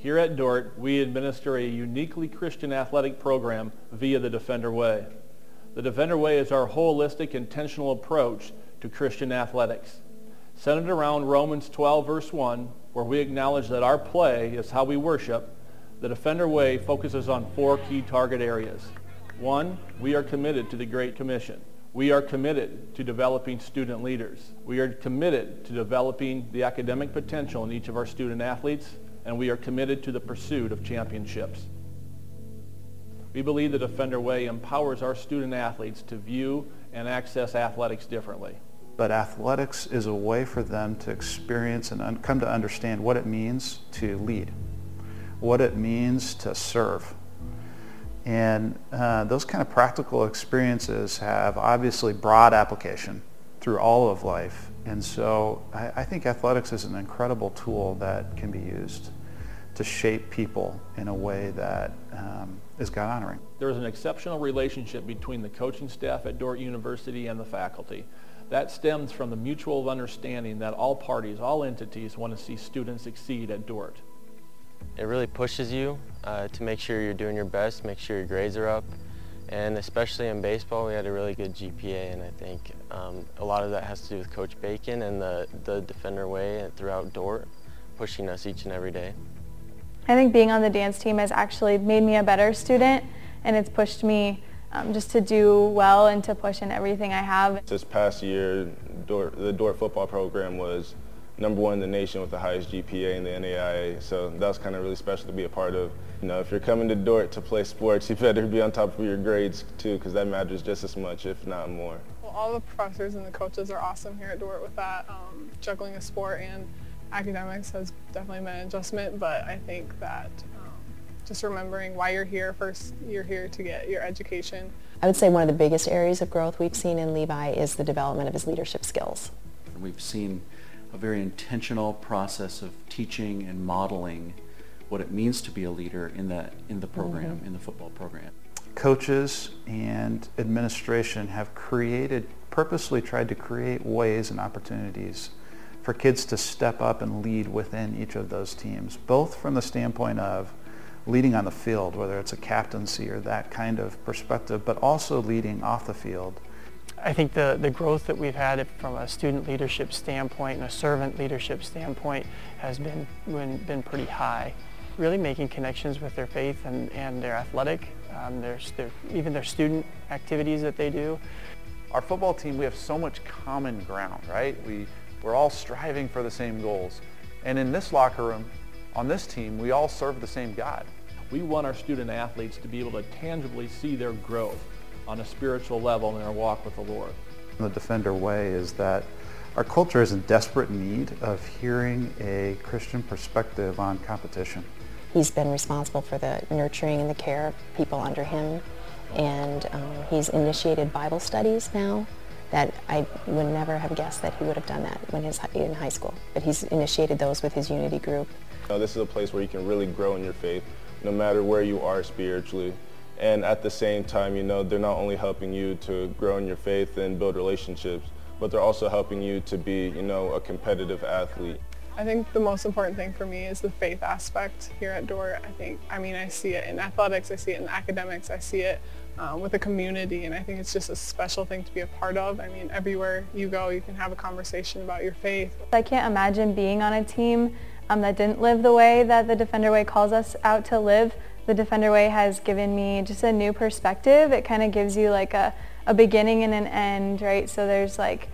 Here at Dordt, we administer a uniquely Christian athletic program via the Defender Way. The Defender Way is our holistic, intentional approach to Christian athletics. Centered around Romans 12, verse 1, where we acknowledge that our play is how we worship, the Defender Way focuses on four key target areas. One, we are committed to the Great Commission. We are committed to developing student leaders. We are committed to developing the academic potential in each of our student athletes and we are committed to the pursuit of championships. We believe the Defender Way empowers our student athletes to view and access athletics differently. But athletics is a way for them to experience and come to understand what it means to lead, what it means to serve. And uh, those kind of practical experiences have obviously broad application through all of life. And so I, I think athletics is an incredible tool that can be used to shape people in a way that um, is God honoring. There is an exceptional relationship between the coaching staff at Dordt University and the faculty. That stems from the mutual understanding that all parties, all entities want to see students succeed at Dordt. It really pushes you uh, to make sure you're doing your best, make sure your grades are up, and especially in baseball, we had a really good GPA, and I think um, a lot of that has to do with Coach Bacon and the, the Defender Way throughout Dordt, pushing us each and every day. I think being on the dance team has actually made me a better student and it's pushed me um, just to do well and to push in everything I have. This past year, Dordt, the Dordt football program was number one in the nation with the highest GPA in the NAIA, so that was kind of really special to be a part of. You know, if you're coming to Dordt to play sports, you better be on top of your grades too, because that matters just as much, if not more. Well, all the professors and the coaches are awesome here at Dordt with that, um, juggling a sport and academics has definitely been an adjustment, but I think that um, just remembering why you're here. First, you're here to get your education. I would say one of the biggest areas of growth we've seen in Levi is the development of his leadership skills. We've seen a very intentional process of teaching and modeling what it means to be a leader in the, in the program, mm-hmm. in the football program. Coaches and administration have created, purposely tried to create ways and opportunities for kids to step up and lead within each of those teams, both from the standpoint of leading on the field, whether it's a captaincy or that kind of perspective, but also leading off the field. I think the, the growth that we've had from a student leadership standpoint and a servant leadership standpoint has been, been, been pretty high. Really making connections with their faith and, and their athletic, um, their, their, even their student activities that they do. Our football team, we have so much common ground, right? We, we're all striving for the same goals. And in this locker room, on this team, we all serve the same God. We want our student athletes to be able to tangibly see their growth on a spiritual level in their walk with the Lord. The Defender Way is that our culture is in desperate need of hearing a Christian perspective on competition. He's been responsible for the nurturing and the care of people under him, and um, he's initiated Bible studies now that I would never have guessed that he would have done that when he's in high school. But he's initiated those with his Unity group. Now, this is a place where you can really grow in your faith, no matter where you are spiritually. And at the same time, you know, they're not only helping you to grow in your faith and build relationships, but they're also helping you to be, you know, a competitive athlete. I think the most important thing for me is the faith aspect here at Dordt. I think, I mean, I see it in athletics, I see it in academics, I see it um, with the community, and I think it's just a special thing to be a part of. I mean, everywhere you go, you can have a conversation about your faith. I can't imagine being on a team um, that didn't live the way that the Defender Way calls us out to live. The Defender Way has given me just a new perspective. It kind of gives you like a, a beginning and an end, right? So there's like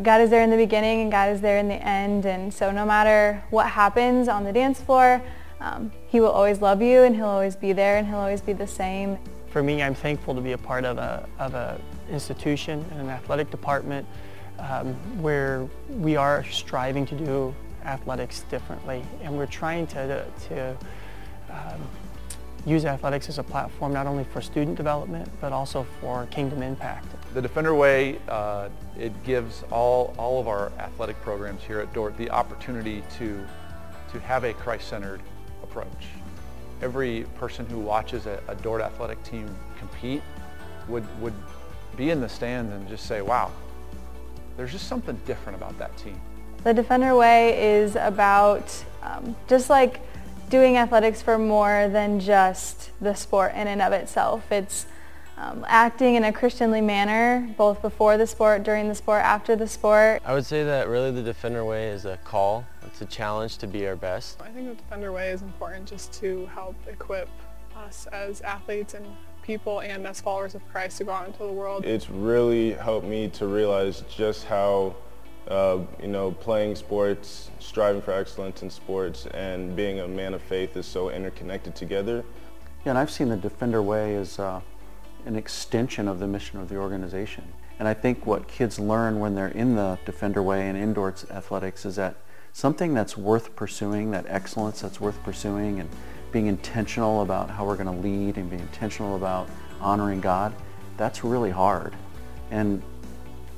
God is there in the beginning and God is there in the end. And so no matter what happens on the dance floor, um, he will always love you and he'll always be there and he'll always be the same. For me, I'm thankful to be a part of a, of a institution and an athletic department um, where we are striving to do athletics differently and we're trying to, to um, use athletics as a platform not only for student development but also for kingdom impact. The Defender Way, uh, it gives all, all of our athletic programs here at Dordt the opportunity to, to have a Christ-centered approach. Every person who watches a, a Dordt athletic team compete would, would be in the stands and just say, wow, there's just something different about that team. The Defender Way is about um, just like doing athletics for more than just the sport in and of itself. It's um, acting in a Christianly manner, both before the sport, during the sport, after the sport. I would say that really the Defender Way is a call. It's a challenge to be our best. I think the Defender Way is important just to help equip us as athletes and people and as followers of Christ to go out into the world. It's really helped me to realize just how uh, you know, playing sports, striving for excellence in sports, and being a man of faith is so interconnected together. Yeah, and I've seen the Defender Way as uh, an extension of the mission of the organization. And I think what kids learn when they're in the Defender Way and in Dordt athletics is that something that's worth pursuing, that excellence that's worth pursuing, and being intentional about how we're going to lead and being intentional about honoring God, that's really hard. And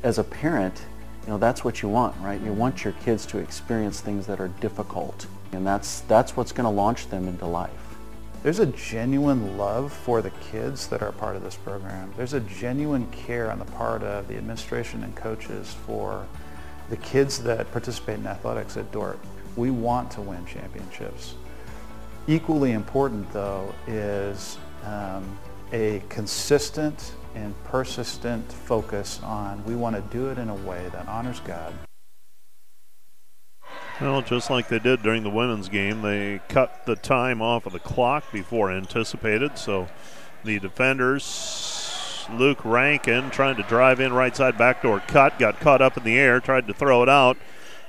as a parent, you know, that's what you want, right? You want your kids to experience things that are difficult. And that's, that's what's going to launch them into life. There's a genuine love for the kids that are part of this program. There's a genuine care on the part of the administration and coaches for the kids that participate in athletics at Dordt, We want to win championships. Equally important, though, is um, a consistent and persistent focus on we want to do it in a way that honors God. Well, just like they did during the women's game, they cut the time off of the clock before anticipated. So the defenders, Luke Rankin, trying to drive in right side backdoor cut, got caught up in the air, tried to throw it out,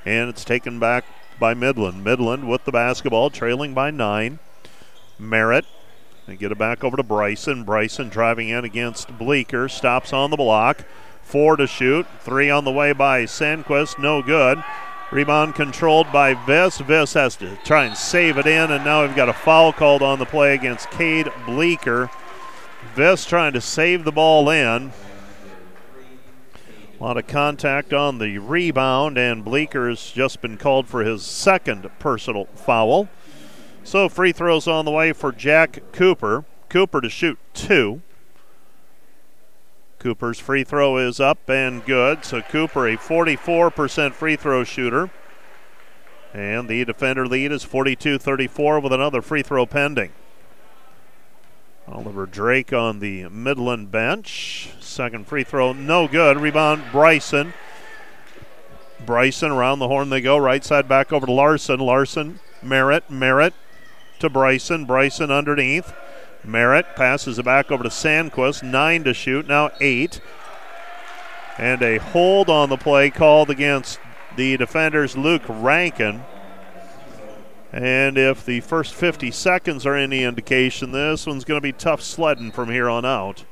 and it's taken back by Midland. Midland with the basketball, trailing by nine. Merritt they get it back over to Bryson. Bryson driving in against Bleeker. Stops on the block. Four to shoot. Three on the way by Sandquist. No good. Rebound controlled by Viss. Viss has to try and save it in, and now we've got a foul called on the play against Cade Bleeker. Viss trying to save the ball in. A lot of contact on the rebound, and Bleeker's just been called for his second personal foul. So free throws on the way for Jack Cooper. Cooper to shoot two. Cooper's free throw is up and good. So Cooper, a 44% free throw shooter. And the defender lead is 42 34 with another free throw pending. Oliver Drake on the Midland bench. Second free throw, no good. Rebound, Bryson. Bryson around the horn they go. Right side back over to Larson. Larson, Merritt, Merritt to Bryson. Bryson underneath. Merritt passes it back over to Sandquist. Nine to shoot, now eight. And a hold on the play called against the defenders Luke Rankin. And if the first 50 seconds are any indication, this one's going to be tough sledding from here on out.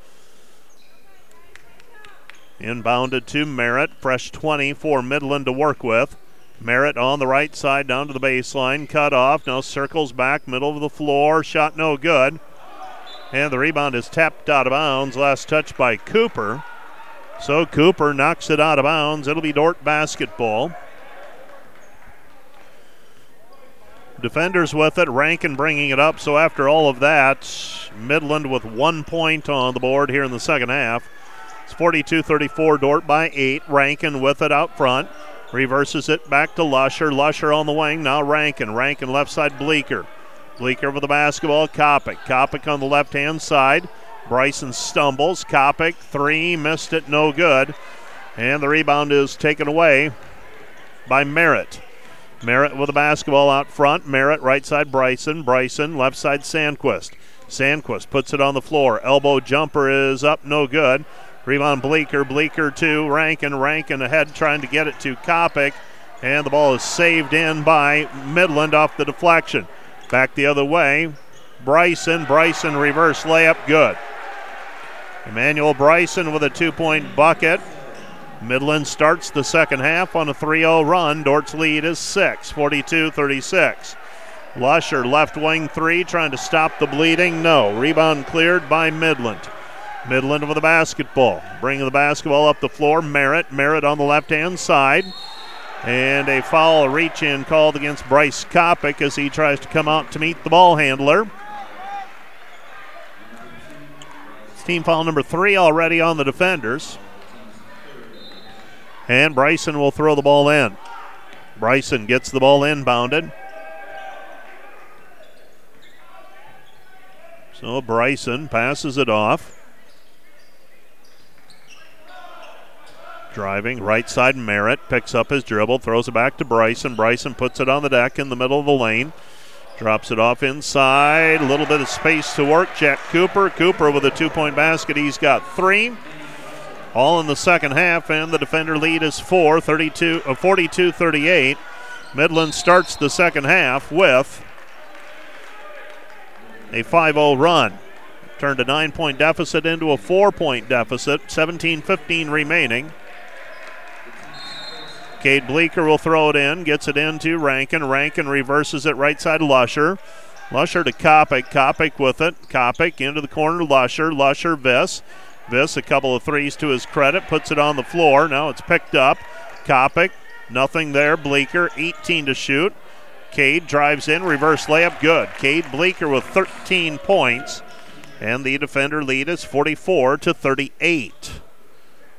Inbounded to Merritt, fresh 20 for Midland to work with. Merritt on the right side down to the baseline, cut off, now circles back, middle of the floor, shot no good. And the rebound is tapped out of bounds, last touch by Cooper. So Cooper knocks it out of bounds. It'll be Dordt basketball. Defenders with it, Rankin bringing it up. So after all of that, Midland with one point on the board here in the second half. It's 42 34, Dordt by eight. Rankin with it out front. Reverses it back to Lusher. Lusher on the wing. Now Rankin. Rankin left side Bleeker. Bleeker with the basketball. Kopic. Kopic on the left hand side. Bryson stumbles. Kopic, three, missed it, no good. And the rebound is taken away by Merritt. Merritt with the basketball out front. Merritt right side Bryson. Bryson left side Sandquist. Sandquist puts it on the floor. Elbow jumper is up, no good. Rebound Bleeker. Bleeker to Rankin. Rankin ahead trying to get it to Kopic. And the ball is saved in by Midland off the deflection. Back the other way. Bryson. Bryson reverse layup. Good. Emmanuel Bryson with a two point bucket. Midland starts the second half on a 3 0 run. Dordt's lead is 6, 42 36. Lusher left wing three, trying to stop the bleeding. No. Rebound cleared by Midland. Midland with the basketball. Bringing the basketball up the floor. Merritt. Merritt on the left hand side. And a foul, reach in called against Bryce Kopic as he tries to come out to meet the ball handler. It's team foul number three already on the defenders. And Bryson will throw the ball in. Bryson gets the ball inbounded. So Bryson passes it off. Driving right side, Merritt picks up his dribble, throws it back to Bryson. Bryson puts it on the deck in the middle of the lane. Drops it off inside. A little bit of space to work. Jack Cooper. Cooper with a two point basket. He's got three. All in the second half, and the defender lead is four, 32, uh, 42 38. Midland starts the second half with a 5 0 run. Turned a nine point deficit into a four point deficit, 17 15 remaining. Cade Bleeker will throw it in, gets it into Rankin. Rankin reverses it right side Lusher. Lusher to Kopic. Kopic with it. Kopic into the corner. Lusher. Lusher Viss. Viss a couple of threes to his credit. Puts it on the floor. Now it's picked up. Kopic. Nothing there. Bleeker 18 to shoot. Cade drives in. Reverse layup. Good. Cade Bleeker with 13 points. And the defender lead is 44 to 38.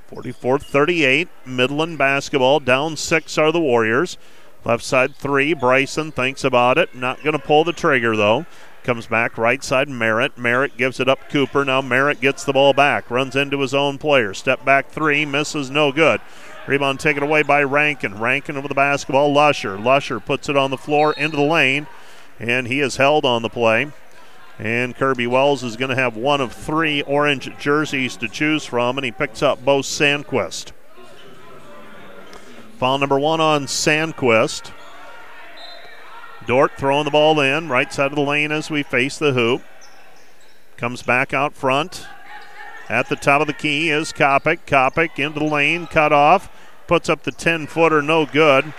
44 38. Midland basketball. Down six are the Warriors. Left side three. Bryson thinks about it. Not going to pull the trigger, though. Comes back right side Merritt. Merritt gives it up Cooper. Now Merritt gets the ball back. Runs into his own player. Step back three. Misses no good. Rebound taken away by Rankin. Rankin over the basketball. Lusher. Lusher puts it on the floor into the lane. And he is held on the play. And Kirby Wells is going to have one of three orange jerseys to choose from, and he picks up Bo Sandquist. Foul number one on Sandquist. Dordt throwing the ball in, right side of the lane as we face the hoop. Comes back out front. At the top of the key is Kopic. Kopic into the lane, cut off. Puts up the 10 footer, no good.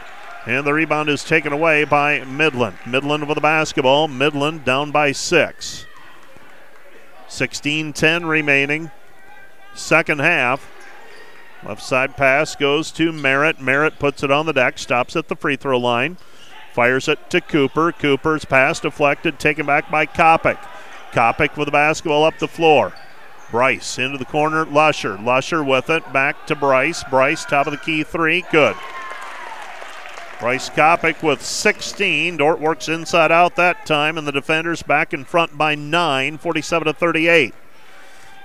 And the rebound is taken away by Midland. Midland with the basketball. Midland down by six. 16 10 remaining. Second half. Left side pass goes to Merritt. Merritt puts it on the deck, stops at the free throw line, fires it to Cooper. Cooper's pass deflected, taken back by Kopic. Kopic with the basketball up the floor. Bryce into the corner. Lusher. Lusher with it. Back to Bryce. Bryce, top of the key three. Good. Bryce Kopic with 16. Dordt works inside out that time, and the defenders back in front by 9, 47 to 38.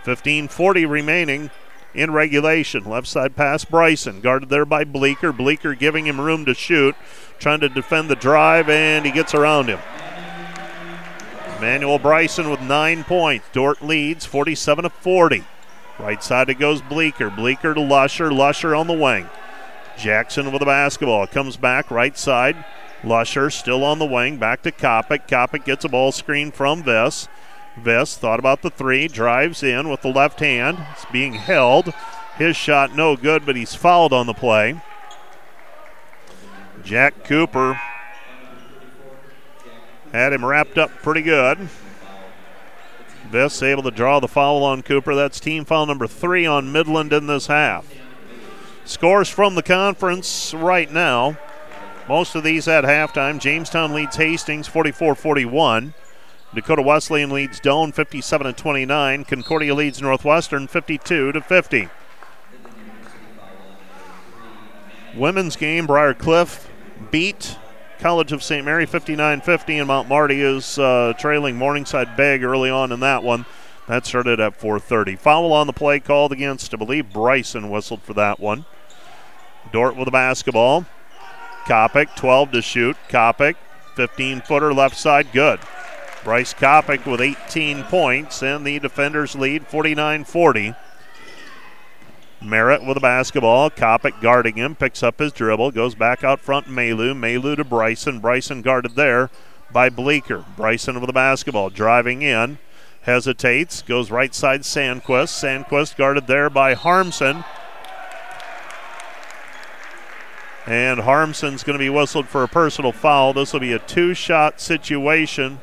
15:40 remaining in regulation. Left side pass, Bryson guarded there by Bleeker. Bleeker giving him room to shoot, trying to defend the drive, and he gets around him. Emmanuel Bryson with nine points. Dordt leads 47 to 40. Right side it goes Bleeker. Bleeker to Lusher. Lusher on the wing. Jackson with the basketball. Comes back right side. Lusher still on the wing. Back to Kopic. Kopic gets a ball screen from Viss. Viss thought about the three. Drives in with the left hand. It's being held. His shot no good, but he's fouled on the play. Jack Cooper had him wrapped up pretty good. Viss able to draw the foul on Cooper. That's team foul number three on Midland in this half. Scores from the conference right now. Most of these at halftime. Jamestown leads Hastings 44 41. Dakota Wesleyan leads Doane 57 to 29. Concordia leads Northwestern 52 to 50. Women's game, Briar Cliff beat College of St. Mary 59 50, and Mount Marty is uh, trailing Morningside Beg early on in that one. That started at 4:30. Foul on the play called against, I believe Bryson whistled for that one. Dordt with the basketball. Kopic, 12 to shoot. Kopic, 15 footer left side, good. Bryce Kopic with 18 points, and the defenders lead 49 40. Merritt with the basketball. Kopic guarding him, picks up his dribble, goes back out front. Malu. Malu to Bryson. Bryson guarded there by Bleeker. Bryson with the basketball, driving in, hesitates, goes right side Sandquist. Sandquist guarded there by Harmson. And Harmson's going to be whistled for a personal foul. This will be a two shot situation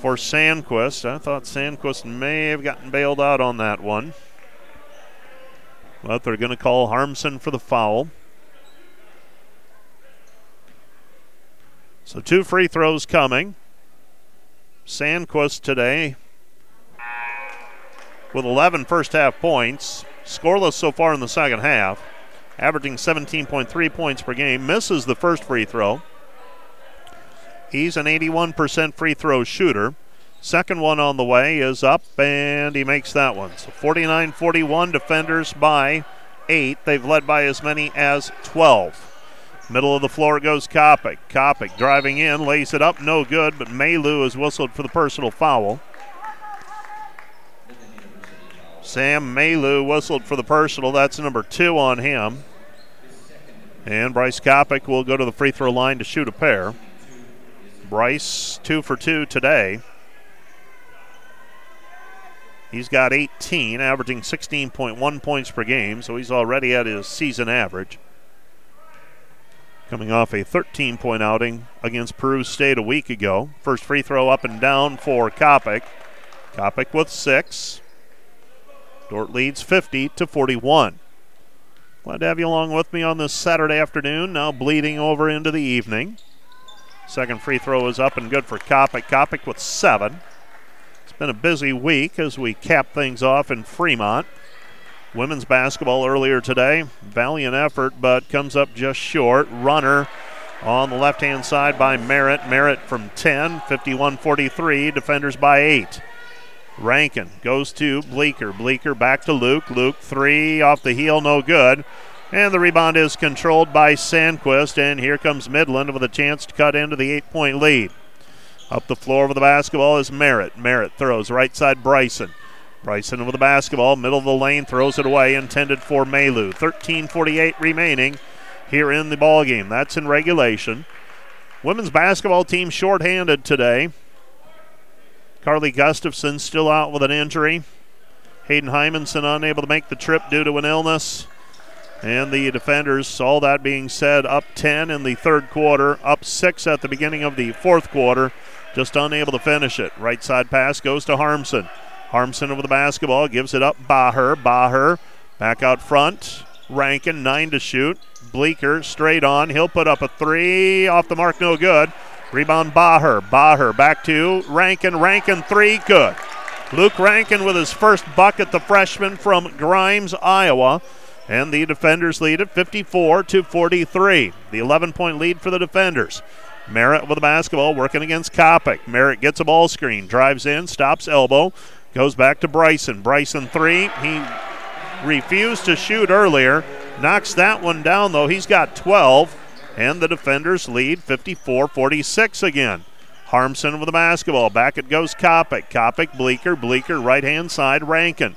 for Sandquist. I thought Sandquist may have gotten bailed out on that one. But they're going to call Harmson for the foul. So two free throws coming. Sandquist today with 11 first half points, scoreless so far in the second half, averaging 17.3 points per game, misses the first free throw. He's an 81% free throw shooter. Second one on the way is up, and he makes that one. So 49 41 defenders by eight. They've led by as many as 12. Middle of the floor goes Kopic. Kopic driving in, lays it up, no good, but Malu is whistled for the personal foul. Sam Malu whistled for the personal. That's number two on him. And Bryce Kopic will go to the free throw line to shoot a pair. Bryce, two for two today. He's got 18, averaging 16.1 points per game, so he's already at his season average. Coming off a 13 point outing against Peru State a week ago. First free throw up and down for Kopic. Kopic with six. Dordt leads 50 to 41. Glad to have you along with me on this Saturday afternoon, now bleeding over into the evening. Second free throw is up and good for Kopic. Kopic with seven. It's been a busy week as we cap things off in Fremont. Women's basketball earlier today, valiant effort, but comes up just short. Runner on the left hand side by Merritt. Merritt from 10, 51 43. Defenders by 8. Rankin goes to Bleeker. Bleeker back to Luke. Luke three off the heel, no good. And the rebound is controlled by Sandquist. And here comes Midland with a chance to cut into the eight point lead. Up the floor with the basketball is Merritt. Merritt throws right side Bryson. Bryson with the basketball, middle of the lane, throws it away, intended for Malu. 13:48 remaining here in the ball game. That's in regulation. Women's basketball team shorthanded today. Carly Gustafson still out with an injury. Hayden Hymanson unable to make the trip due to an illness. And the defenders, all that being said, up 10 in the third quarter, up 6 at the beginning of the fourth quarter, just unable to finish it. Right side pass goes to Harmson. Harmson over the basketball, gives it up. Baher, Baher back out front. Rankin, nine to shoot. Bleeker straight on. He'll put up a three. Off the mark, no good. Rebound Baher. Baher back to Rankin. Rankin three, good. Luke Rankin with his first bucket, the freshman from Grimes, Iowa. And the defenders lead at 54 to 43. The 11 point lead for the defenders. Merritt with the basketball working against Kopic. Merritt gets a ball screen, drives in, stops elbow, goes back to Bryson. Bryson three. He refused to shoot earlier. Knocks that one down, though. He's got 12. And the defenders lead 54 46 again. Harmson with the basketball. Back it goes Kopic. Kopic, Bleeker. Bleeker, right hand side, Rankin.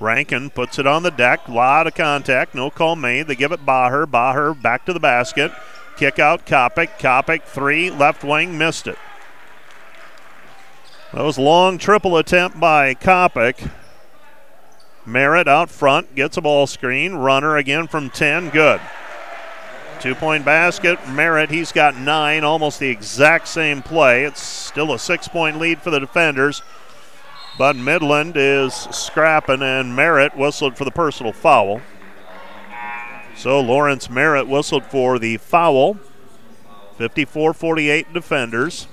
Rankin puts it on the deck. Lot of contact. No call made. They give it Baher. Baher back to the basket. Kick out Kopic. Kopic three. Left wing missed it. That was a long triple attempt by Kopic. Merritt out front gets a ball screen. Runner again from 10. Good. Two point basket. Merritt, he's got nine, almost the exact same play. It's still a six point lead for the defenders. But Midland is scrapping, and Merritt whistled for the personal foul. So Lawrence Merritt whistled for the foul. 54 48 defenders.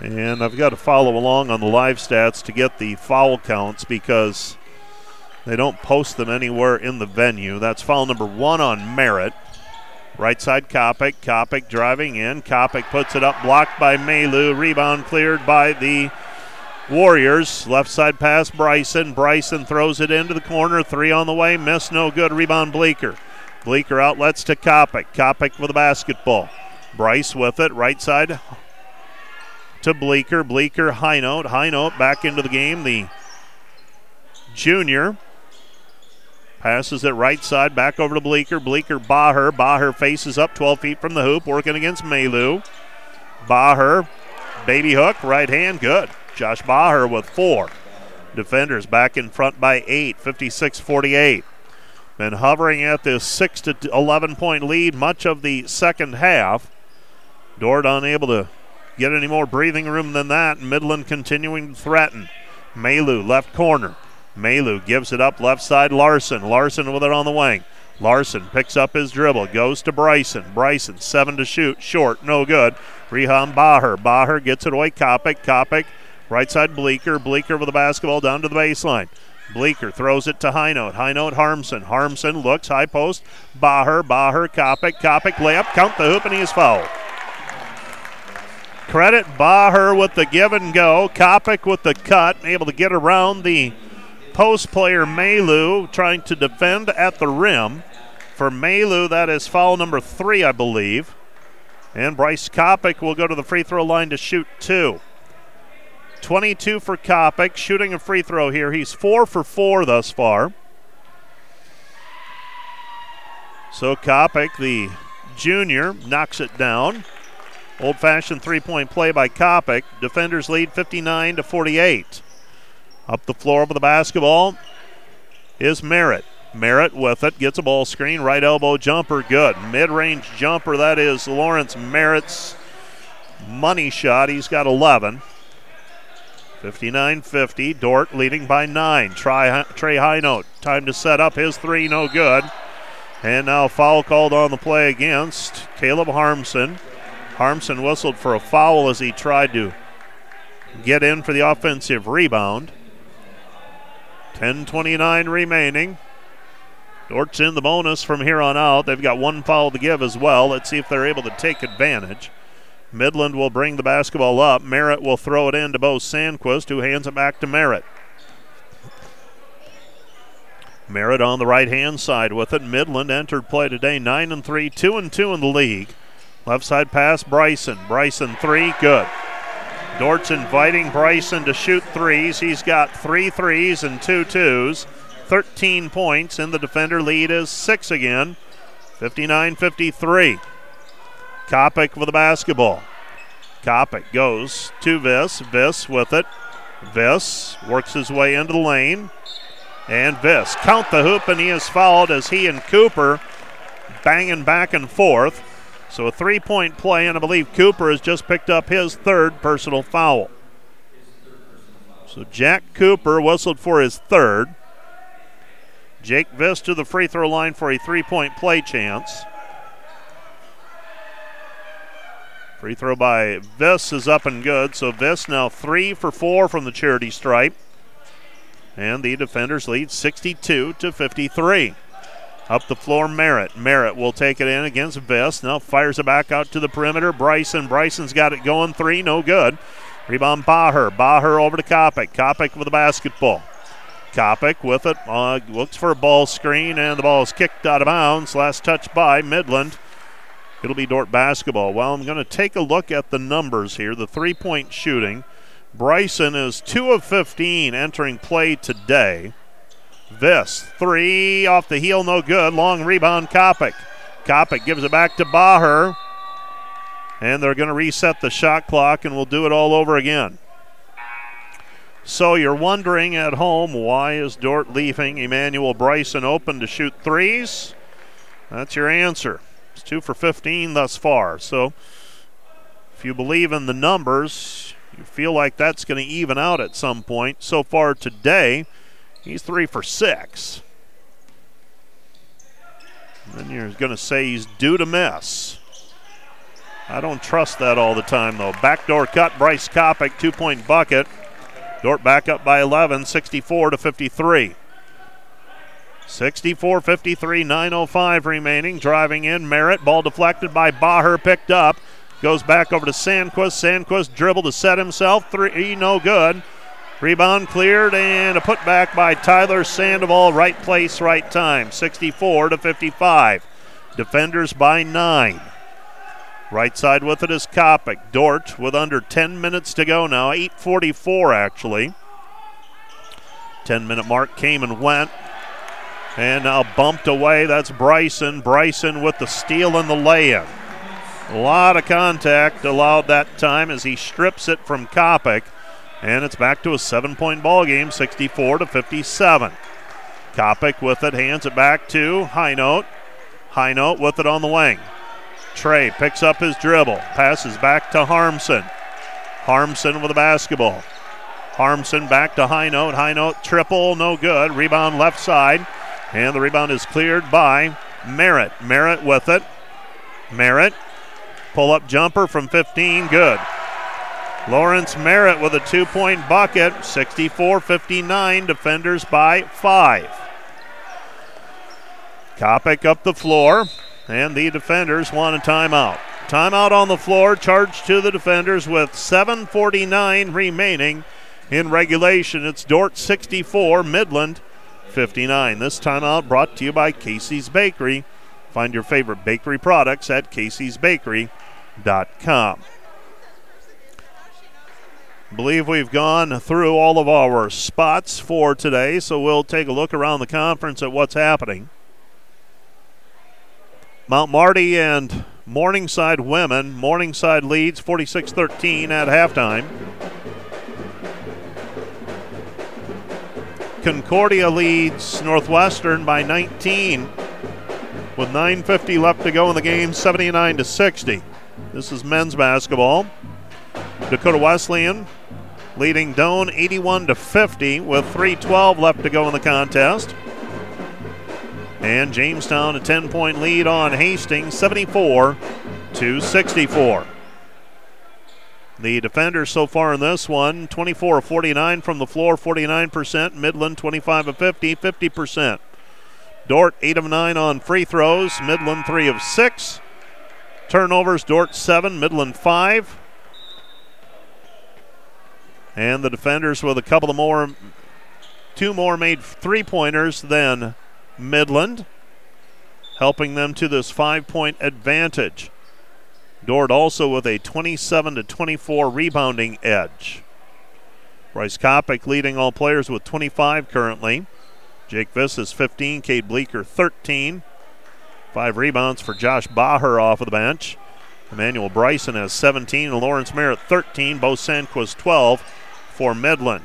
And I've got to follow along on the live stats to get the foul counts because they don't post them anywhere in the venue. That's foul number one on Merritt. Right side Kopic. Kopic driving in. Kopic puts it up, blocked by Malu. Rebound cleared by the Warriors. Left side pass Bryson. Bryson throws it into the corner. Three on the way. Miss no good. Rebound Bleeker. Bleeker outlets to Kopic. Kopic with the basketball. Bryce with it. Right side to Bleeker. Bleeker Highnote. High note back into the game. The junior Passes it right side back over to Bleeker. Bleeker, Baher. Baher faces up 12 feet from the hoop, working against Malu. Baher, baby hook, right hand, good. Josh Baher with four. Defenders back in front by eight, 56 48. Been hovering at this 6 to 11 point lead much of the second half. Dordt unable to get any more breathing room than that. Midland continuing to threaten. Malu, left corner. Malu gives it up left side. Larson. Larson with it on the wing. Larson picks up his dribble, goes to Bryson. Bryson, seven to shoot, short, no good. Rehan Baher. Baher gets it away. Kopic. Kopic, right side Bleeker. Bleeker with the basketball down to the baseline. Bleeker throws it to Highnote. High Note Harmson. Harmson looks high post. Baher. Baher. Kopic. Kopic layup. Count the hoop and he is fouled. Credit Baher with the give and go. Kopic with the cut, able to get around the post player Malu trying to defend at the rim. For Malu, that is foul number three, I believe. And Bryce Kopic will go to the free throw line to shoot two. 22 for Kopic, shooting a free throw here. He's four for four thus far. So Kopic, the junior, knocks it down. Old fashioned three point play by Kopic. Defenders lead 59 to 48. Up the floor with the basketball is Merritt. Merritt with it, gets a ball screen, right elbow jumper, good. Mid range jumper, that is Lawrence Merritt's money shot. He's got 11. 59 50. Dordt leading by 9. Try, Trey Highnote. Time to set up his three, no good. And now foul called on the play against Caleb Harmson. Harmson whistled for a foul as he tried to get in for the offensive rebound. 10.29 remaining. Dordt's in the bonus from here on out. They've got one foul to give as well. Let's see if they're able to take advantage. Midland will bring the basketball up. Merritt will throw it in to Bo Sandquist, who hands it back to Merritt. Merritt on the right hand side with it. Midland entered play today 9 and 3, 2 and 2 in the league. Left side pass, Bryson. Bryson three, good. Dordt's inviting Bryson to shoot threes. He's got three threes and two twos. 13 points, and the defender lead is six again. 59 53. Kopic with the basketball. Kopic goes to Viss. Viss with it. Viss works his way into the lane. And Viss count the hoop, and he is fouled as he and Cooper banging back and forth. So a three point play, and I believe Cooper has just picked up his third personal foul. So Jack Cooper whistled for his third. Jake Viss to the free throw line for a three point play chance. Free throw by Viss is up and good. So Viss now three for four from the charity stripe. And the defenders lead 62 to 53. Up the floor, Merritt. Merritt will take it in against Viss. Now fires it back out to the perimeter. Bryson. Bryson's got it going. Three, no good. Rebound, Baher. Baher over to Kopic. Kopic with the basketball. Kopic with it. Uh, looks for a ball screen, and the ball is kicked out of bounds. Last touch by Midland. It'll be Dordt basketball. Well, I'm going to take a look at the numbers here. The three point shooting Bryson is 2 of 15 entering play today. This three off the heel, no good. Long rebound, Kopic. Kopic gives it back to Baher. And they're going to reset the shot clock and we'll do it all over again. So you're wondering at home why is Dordt leaving Emmanuel Bryson open to shoot threes? That's your answer. It's two for 15 thus far. So if you believe in the numbers, you feel like that's going to even out at some point. So far today, he's three for six. Then you're going to say he's due to miss. I don't trust that all the time, though. Backdoor cut, Bryce Kopic, two point bucket. Dordt back up by 11, 64 to 53. 64 53, 9.05 remaining. Driving in, Merritt. Ball deflected by Baher, picked up. Goes back over to Sandquist. Sandquist dribble to set himself. Three, no good. Rebound cleared and a putback by Tyler Sandoval. Right place, right time. 64 to 55. Defenders by nine. Right side with it is Kopic. Dordt with under 10 minutes to go now. 8.44 actually. 10 minute mark came and went. And now bumped away. That's Bryson. Bryson with the steal and the lay in. A lot of contact allowed that time as he strips it from Kopic. And it's back to a seven point ball game, 64 to 57. Kopic with it, hands it back to Highnote. High Note with it on the wing. Trey picks up his dribble, passes back to Harmson. Harmson with the basketball. Harmson back to Highnote. High Note triple, no good. Rebound left side. And the rebound is cleared by Merritt. Merritt with it. Merritt. Pull up jumper from 15, good. Lawrence Merritt with a two point bucket, 64 59, defenders by five. Kopic up the floor, and the defenders want a timeout. Timeout on the floor, charged to the defenders with 7.49 remaining in regulation. It's Dordt 64, Midland 59. This timeout brought to you by Casey's Bakery. Find your favorite bakery products at caseysbakery.com. Believe we've gone through all of our spots for today, so we'll take a look around the conference at what's happening. Mount Marty and Morningside women. Morningside leads 46 13 at halftime. Concordia leads Northwestern by 19 with 9.50 left to go in the game, 79 to 60. This is men's basketball. Dakota Wesleyan leading Doane 81 to 50 with 3:12 left to go in the contest. And Jamestown a 10-point lead on Hastings 74 to 64. The defenders so far in this one 24 of 49 from the floor, 49%. Midland 25 of 50, 50%. Dordt 8 of 9 on free throws. Midland 3 of 6. Turnovers Dordt 7, Midland 5. And the defenders with a couple of more, two more made three pointers than Midland, helping them to this five point advantage. Dordt also with a 27 to 24 rebounding edge. Bryce Kopic leading all players with 25 currently. Jake Viss is 15, Cade Bleeker 13. Five rebounds for Josh Baher off of the bench. Emmanuel Bryson has 17 and Lawrence Merritt 13. Bo Sandquist 12 for Midland.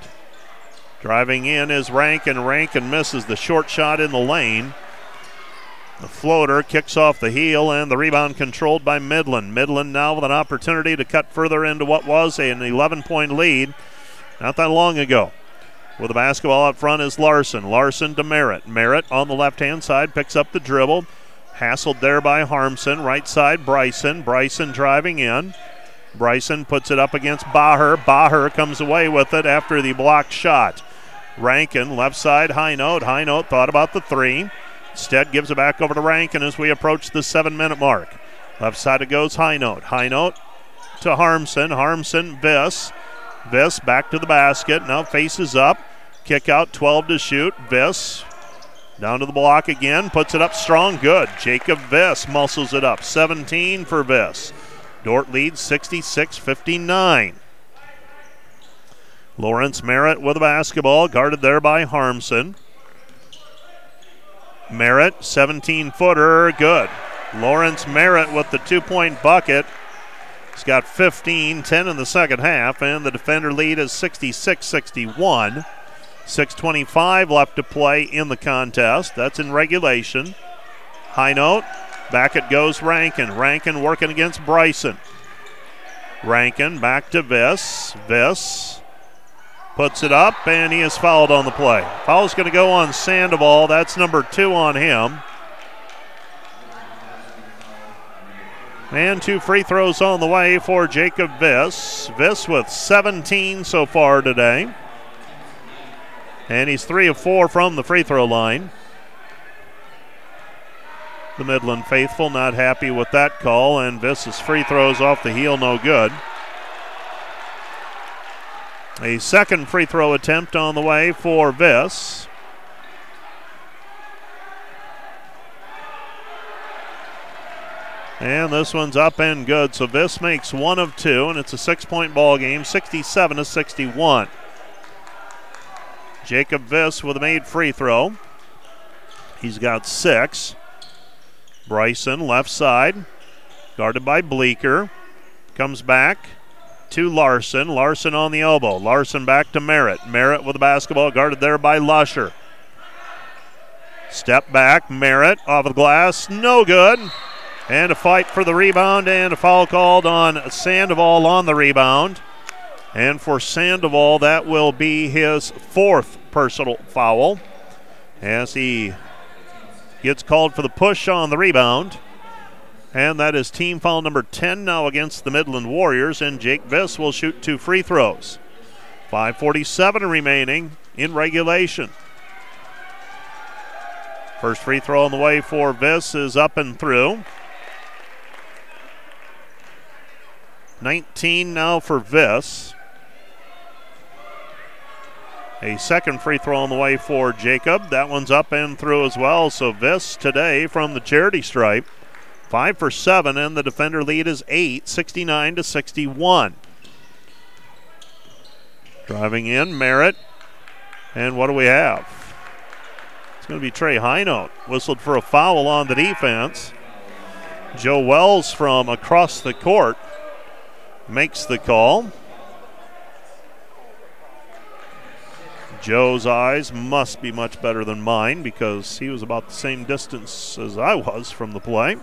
Driving in is Rankin. Rankin misses the short shot in the lane. The floater kicks off the heel and the rebound controlled by Midland. Midland now with an opportunity to cut further into what was an 11 point lead not that long ago. With the basketball up front is Larson. Larson to Merritt. Merritt on the left hand side picks up the dribble. Hassled there by Harmson. Right side, Bryson. Bryson driving in. Bryson puts it up against Baher. Baher comes away with it after the blocked shot. Rankin, left side, Highnote. High note thought about the three. Instead, gives it back over to Rankin as we approach the seven minute mark. Left side it goes, Highnote. High note to Harmson. Harmson, Viss. Viss back to the basket. Now faces up. Kick out 12 to shoot. Viss down to the block again. Puts it up strong. Good. Jacob Viss muscles it up. 17 for Viss. Dordt leads 66 59. Lawrence Merritt with a basketball, guarded there by Harmson. Merritt, 17 footer, good. Lawrence Merritt with the two point bucket. He's got 15, 10 in the second half, and the defender lead is 66 61. 6.25 left to play in the contest. That's in regulation. Highnote, back it goes Rankin. Rankin working against Bryson. Rankin back to Viss. Viss puts it up, and he is fouled on the play. Foul's going to go on Sandoval. That's number two on him. And two free throws on the way for Jacob Viss. Viss with 17 so far today. And he's three of four from the free throw line. The Midland faithful not happy with that call, and Viss's free throws off the heel, no good. A second free throw attempt on the way for Viss. And this one's up and good. So Viss makes one of two, and it's a six point ball game, 67 to 61. Jacob Viss with a made free throw. He's got six. Bryson, left side, guarded by Bleeker. Comes back to Larson. Larson on the elbow. Larson back to Merritt. Merritt with the basketball, guarded there by Lusher. Step back, Merritt off the glass, no good. And a fight for the rebound, and a foul called on Sandoval on the rebound. And for Sandoval, that will be his fourth personal foul as he gets called for the push on the rebound. And that is team foul number 10 now against the Midland Warriors, and Jake Viss will shoot two free throws. 5.47 remaining in regulation. First free throw on the way for Viss is up and through. 19 now for Viss. A second free throw on the way for Jacob. That one's up and through as well. So Viss today from the charity stripe. Five for seven, and the defender lead is eight, 69 to 61. Driving in, Merritt. And what do we have? It's going to be Trey Highnote. Whistled for a foul on the defense. Joe Wells from across the court makes the call. Joe's eyes must be much better than mine because he was about the same distance as I was from the play.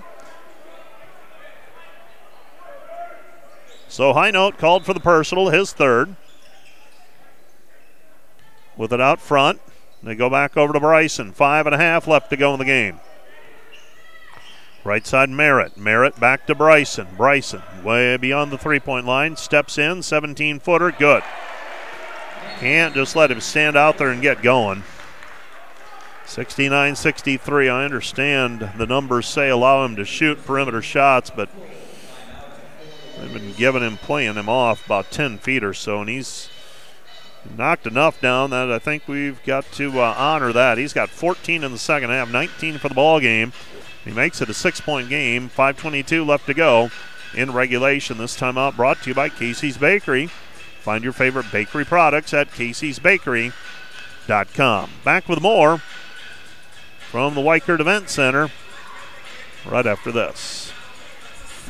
So Highnote called for the personal, his third. With it out front. They go back over to Bryson. Five and a half left to go in the game. Right side Merritt. Merritt back to Bryson. Bryson way beyond the three point line. Steps in. 17 footer. Good. Can't just let him stand out there and get going. 69 63. I understand the numbers say allow him to shoot perimeter shots, but they've been giving him, playing him off about 10 feet or so, and he's knocked enough down that I think we've got to uh, honor that. He's got 14 in the second half, 19 for the ball game. He makes it a six-point game. 5:22 left to go in regulation. This time out brought to you by Casey's Bakery. Find your favorite bakery products at Casey'sBakery.com. Back with more from the Wikert Event Center right after this.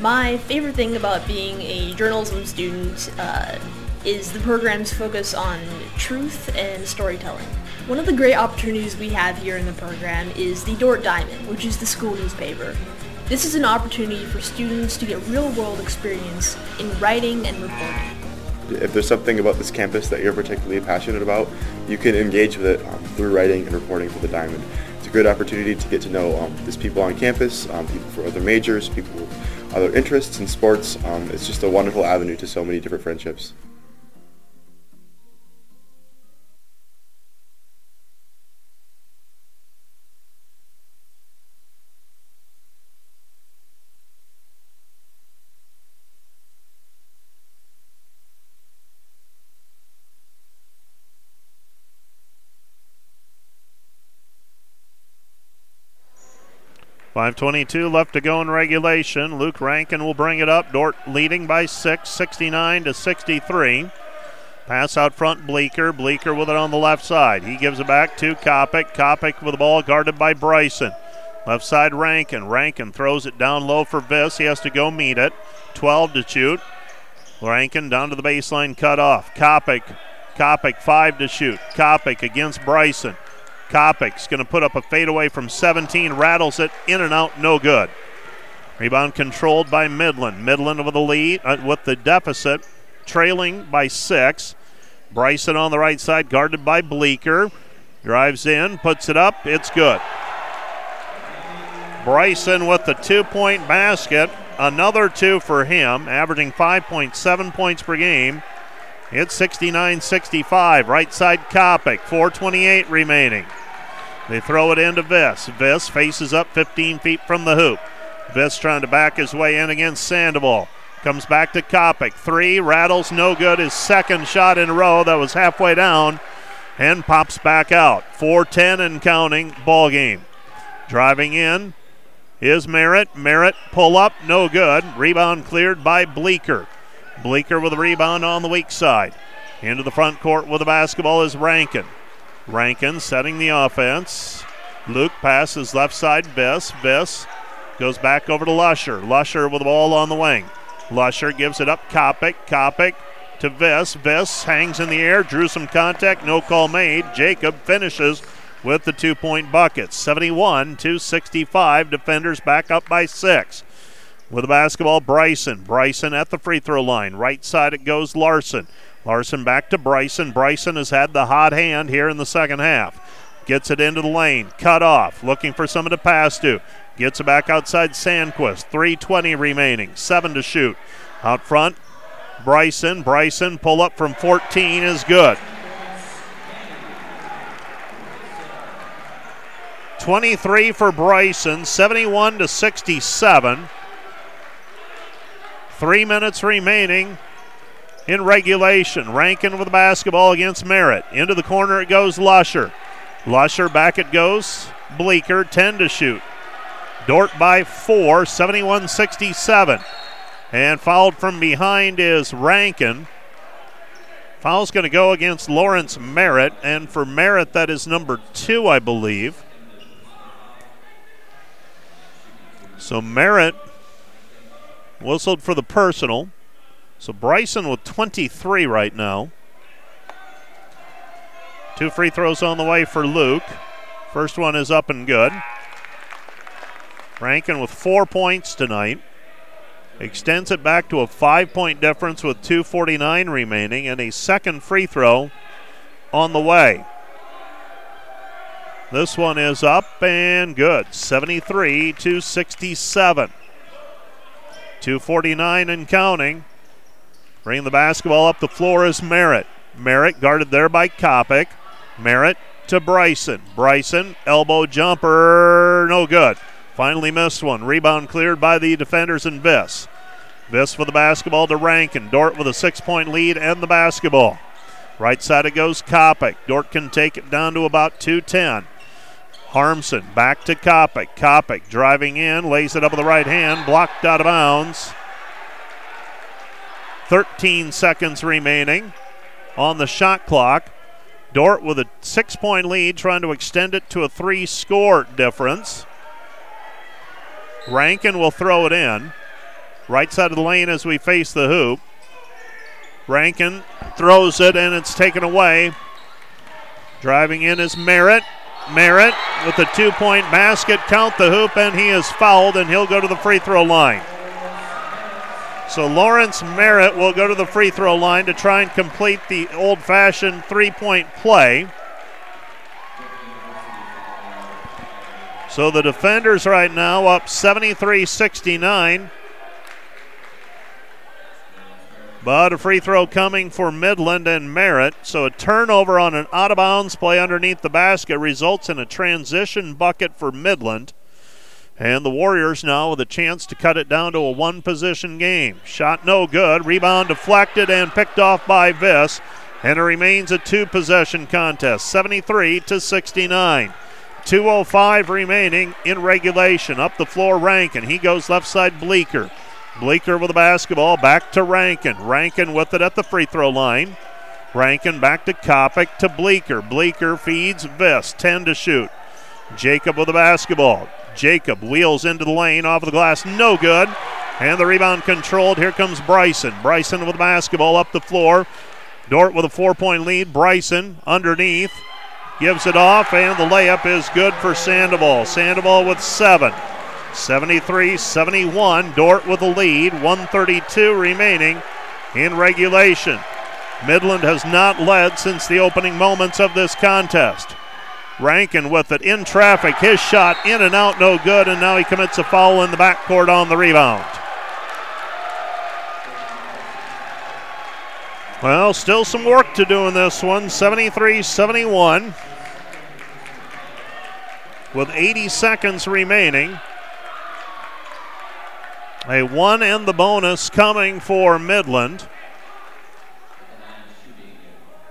My favorite thing about being a journalism student uh, is the program's focus on truth and storytelling. One of the great opportunities we have here in the program is the Dordt Diamond, which is the school newspaper. This is an opportunity for students to get real-world experience in writing and reporting. If there's something about this campus that you're particularly passionate about, you can engage with it um, through writing and reporting for the Diamond. It's a good opportunity to get to know um, these people on campus, um, people for other majors, people with other interests in sports. Um, it's just a wonderful avenue to so many different friendships. Five twenty-two left to go in regulation. Luke Rankin will bring it up. Dordt leading by six, 69 to 63. Pass out front, Bleeker. Bleeker with it on the left side. He gives it back to Kopic. Kopic with the ball guarded by Bryson. Left side, Rankin. Rankin throws it down low for Viss. He has to go meet it. 12 to shoot. Rankin down to the baseline, cut off. Kopic. Kopic, five to shoot. Kopic against Bryson. Kopic's going to put up a fadeaway from 17, rattles it in and out, no good. Rebound controlled by Midland. Midland with the lead, uh, with the deficit, trailing by six. Bryson on the right side, guarded by Bleeker. Drives in, puts it up, it's good. Bryson with the two point basket. Another two for him, averaging 5.7 points per game. It's 69 65. Right side Kopic, 428 remaining. They throw it into Viss. Viss faces up 15 feet from the hoop. Viss trying to back his way in against Sandoval. Comes back to Kopic. Three, rattles, no good. His second shot in a row that was halfway down and pops back out. 4-10 and counting ball game. Driving in is Merritt. Merritt pull up, no good. Rebound cleared by Bleeker. Bleeker with a rebound on the weak side. Into the front court with the basketball is Rankin. Rankin setting the offense. Luke passes left side, Viss. Viss goes back over to Lusher. Lusher with the ball on the wing. Lusher gives it up. Kopic. Kopic to Viss. Viss hangs in the air, drew some contact, no call made. Jacob finishes with the two point bucket. 71 to 65. Defenders back up by six. With the basketball, Bryson. Bryson at the free throw line. Right side it goes Larson. Larson back to Bryson. Bryson has had the hot hand here in the second half. Gets it into the lane. Cut off. Looking for someone to pass to. Gets it back outside Sandquist. 3.20 remaining. Seven to shoot. Out front, Bryson. Bryson pull up from 14 is good. 23 for Bryson, 71 to 67. Three minutes remaining in regulation. Rankin with the basketball against Merritt. Into the corner it goes Lusher. Lusher back it goes. Bleeker, 10 to shoot. Dordt by four, 71 67. And fouled from behind is Rankin. Foul's going to go against Lawrence Merritt, and for Merritt, that is number two, I believe. So Merritt whistled for the personal. So Bryson with 23 right now. Two free throws on the way for Luke. First one is up and good. Rankin with four points tonight. Extends it back to a five point difference with 2.49 remaining and a second free throw on the way. This one is up and good. 73 to 67. 249 and counting. Bringing the basketball up the floor is Merritt. Merritt guarded there by Kopic. Merritt to Bryson. Bryson, elbow jumper, no good. Finally missed one. Rebound cleared by the defenders and Viss. Viss for the basketball to Rankin. Dordt with a six point lead and the basketball. Right side it goes Kopic. Dordt can take it down to about 210. Harmson back to Kopic. Kopic driving in, lays it up with the right hand, blocked out of bounds. 13 seconds remaining on the shot clock. Dordt with a six point lead, trying to extend it to a three score difference. Rankin will throw it in. Right side of the lane as we face the hoop. Rankin throws it and it's taken away. Driving in is Merritt. Merritt with a two point basket, count the hoop, and he is fouled, and he'll go to the free throw line. So Lawrence Merritt will go to the free throw line to try and complete the old fashioned three point play. So the defenders right now up 73 69. But a free throw coming for Midland and Merritt. So a turnover on an out of bounds play underneath the basket results in a transition bucket for Midland. And the Warriors now with a chance to cut it down to a one position game. Shot no good. Rebound deflected and picked off by Viss. And it remains a two possession contest 73 to 69. 2.05 remaining in regulation. Up the floor, Rankin. He goes left side, Bleeker. Bleeker with the basketball back to Rankin. Rankin with it at the free throw line. Rankin back to Kopic to Bleeker. Bleeker feeds Viss. 10 to shoot. Jacob with the basketball. Jacob wheels into the lane off of the glass. No good. And the rebound controlled. Here comes Bryson. Bryson with the basketball up the floor. Dordt with a four point lead. Bryson underneath. Gives it off, and the layup is good for Sandoval. Sandoval with seven. 73 71. Dordt with the lead. 132 remaining in regulation. Midland has not led since the opening moments of this contest. Rankin with it in traffic. His shot in and out, no good, and now he commits a foul in the backcourt on the rebound. Well, still some work to do in this one. 73 71. With 80 seconds remaining. A one and the bonus coming for Midland.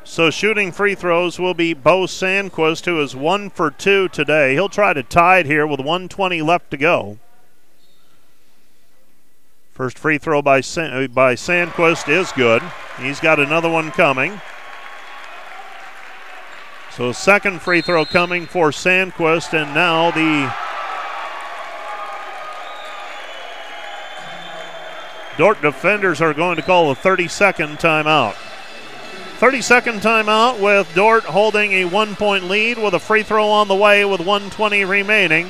So shooting free throws will be Bo Sandquist, who is one for two today. He'll try to tie it here with 120 left to go. First free throw by San- uh, by Sandquist is good. He's got another one coming. So second free throw coming for Sandquist, and now the Dordt defenders are going to call a 30-second timeout. 30-second timeout with Dordt holding a one-point lead with a free throw on the way with 120 remaining.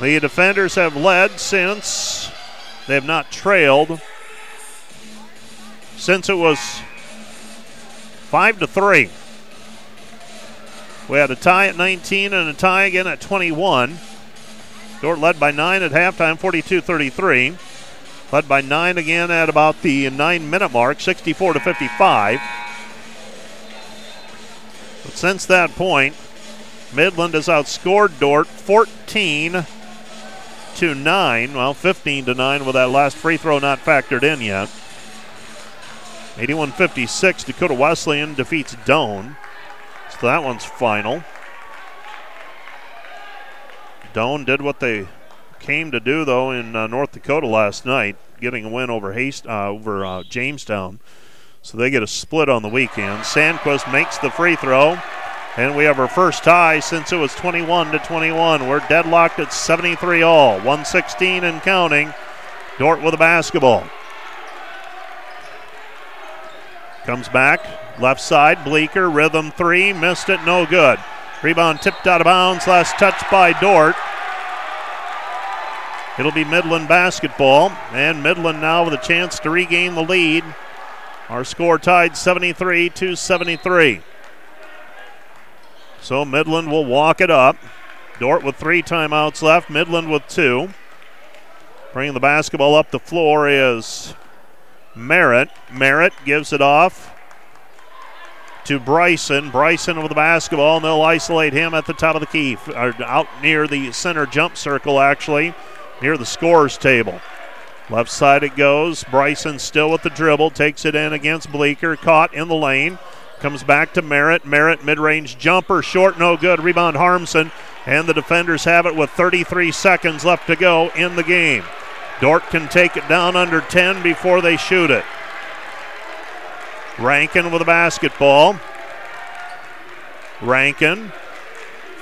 The defenders have led since they have not trailed since it was five to three. We had a tie at 19 and a tie again at 21. Dordt led by nine at halftime, 42-33. Led by nine again at about the nine-minute mark, 64 to 55. But since that point, Midland has outscored Dordt 14 to 9. Well, 15 to 9 with that last free throw not factored in yet. 81 56, Dakota Wesleyan defeats Doane. So that one's final. Doane did what they came to do, though, in uh, North Dakota last night, getting a win over Hast- uh, over uh, Jamestown. So they get a split on the weekend. Sandquist makes the free throw. And we have our first tie since it was 21 to 21. We're deadlocked at 73 all. 116 and counting. Dordt with a basketball. Comes back. Left side. Bleeker. Rhythm three. Missed it. No good. Rebound tipped out of bounds. Last touch by Dordt. It'll be Midland basketball. And Midland now with a chance to regain the lead. Our score tied 73 to 73. So Midland will walk it up. Dordt with three timeouts left, Midland with two. Bringing the basketball up the floor is Merritt. Merritt gives it off to Bryson. Bryson with the basketball, and they'll isolate him at the top of the key, or out near the center jump circle, actually, near the scorer's table. Left side it goes. Bryson still with the dribble, takes it in against Bleeker, caught in the lane. Comes back to Merritt. Merritt mid range jumper, short, no good. Rebound Harmson. And the defenders have it with 33 seconds left to go in the game. Dordt can take it down under 10 before they shoot it. Rankin with a basketball. Rankin,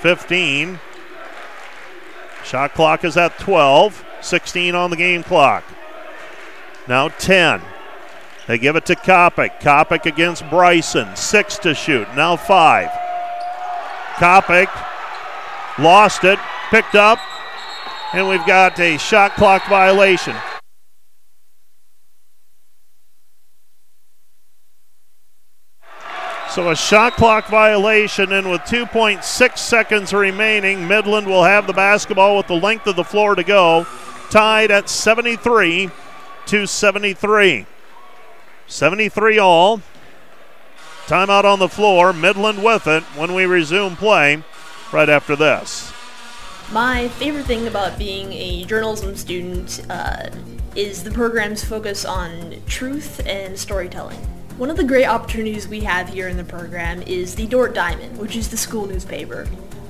15. Shot clock is at 12. 16 on the game clock. Now 10. They give it to Kopic. Kopic against Bryson. Six to shoot. Now five. Kopic lost it, picked up, and we've got a shot clock violation. So a shot clock violation, and with 2.6 seconds remaining, Midland will have the basketball with the length of the floor to go, tied at 73 to 73. 73 all. Timeout on the floor. Midland with it when we resume play right after this. My favorite thing about being a journalism student uh, is the program's focus on truth and storytelling. One of the great opportunities we have here in the program is the Dordt Diamond, which is the school newspaper.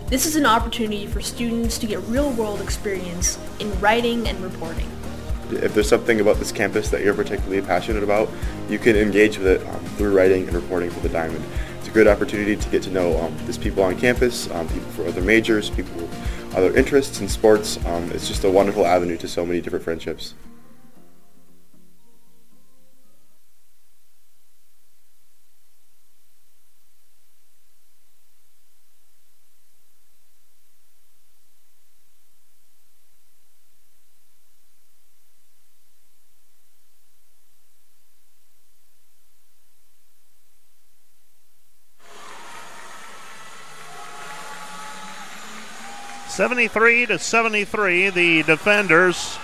This is an opportunity for students to get real-world experience in writing and reporting. If there's something about this campus that you're particularly passionate about, you can engage with it um, through writing and reporting for the Diamond. It's a good opportunity to get to know um, these people on campus, um, people for other majors, people with other interests in sports. Um, it's just a wonderful avenue to so many different friendships. Seventy-three to seventy-three, the defenders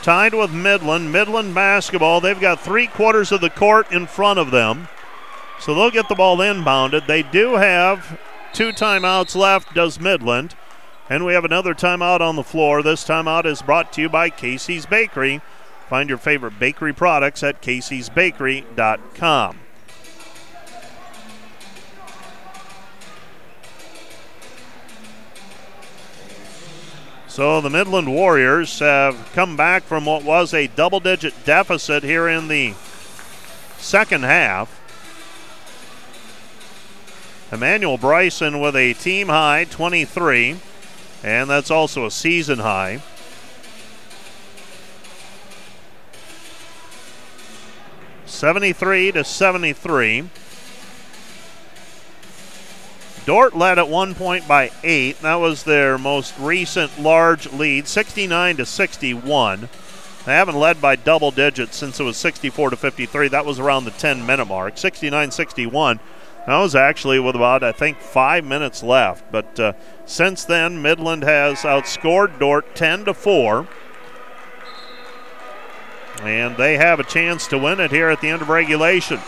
tied with Midland. Midland basketball. They've got three quarters of the court in front of them, so they'll get the ball inbounded. They do have two timeouts left. Does Midland? And we have another timeout on the floor. This timeout is brought to you by Casey's Bakery. Find your favorite bakery products at caseysbakery.com. So the Midland Warriors have come back from what was a double digit deficit here in the second half. Emmanuel Bryson with a team high 23, and that's also a season high. Seventy-three to seventy-three. Dordt led at one point by eight. That was their most recent large lead, 69 to 61. They haven't led by double digits since it was 64 to 53. That was around the 10 minute mark. 69 61. That was actually with about, I think, five minutes left. But uh, since then, Midland has outscored Dordt 10 to 4. And they have a chance to win it here at the end of regulation.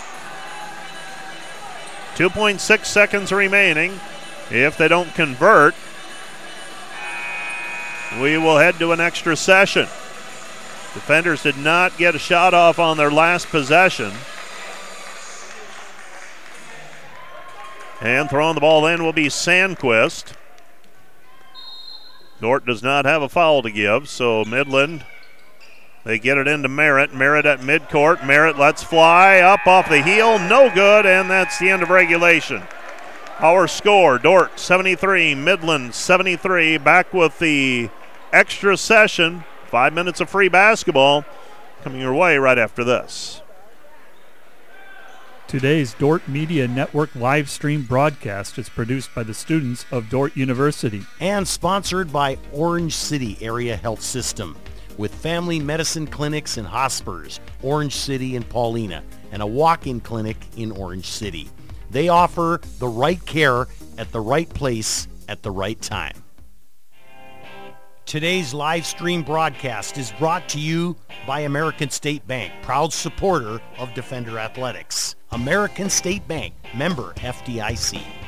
2.6 seconds remaining. If they don't convert, we will head to an extra session. Defenders did not get a shot off on their last possession. And throwing the ball in will be Sandquist. Dordt does not have a foul to give, so Midland they get it into Merritt. Merritt at midcourt. Merritt lets fly up off the heel. No good, and that's the end of regulation. Our score Dordt 73, Midland 73. Back with the extra session. Five minutes of free basketball coming your way right after this. Today's Dordt Media Network live stream broadcast is produced by the students of Dordt University and sponsored by Orange City Area Health System with family medicine clinics in Hospers, Orange City, and Paullina, and a walk-in clinic in Orange City. They offer the right care at the right place at the right time. Today's live stream broadcast is brought to you by American State Bank, proud supporter of Defender Athletics. American State Bank, member FDIC.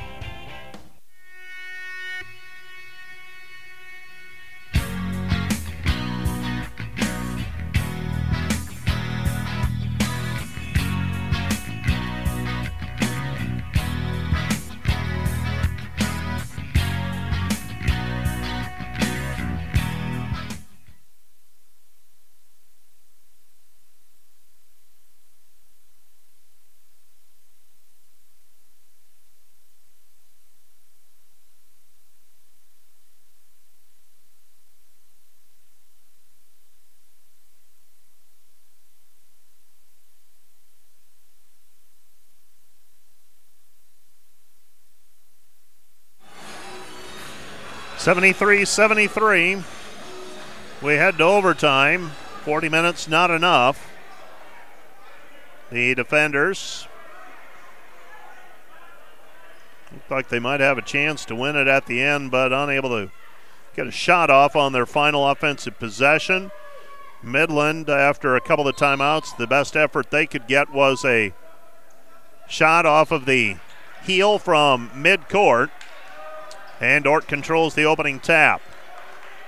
73 73. We head to overtime. 40 minutes, not enough. The defenders look like they might have a chance to win it at the end, but unable to get a shot off on their final offensive possession. Midland, after a couple of timeouts, the best effort they could get was a shot off of the heel from midcourt. And Dordt controls the opening tap.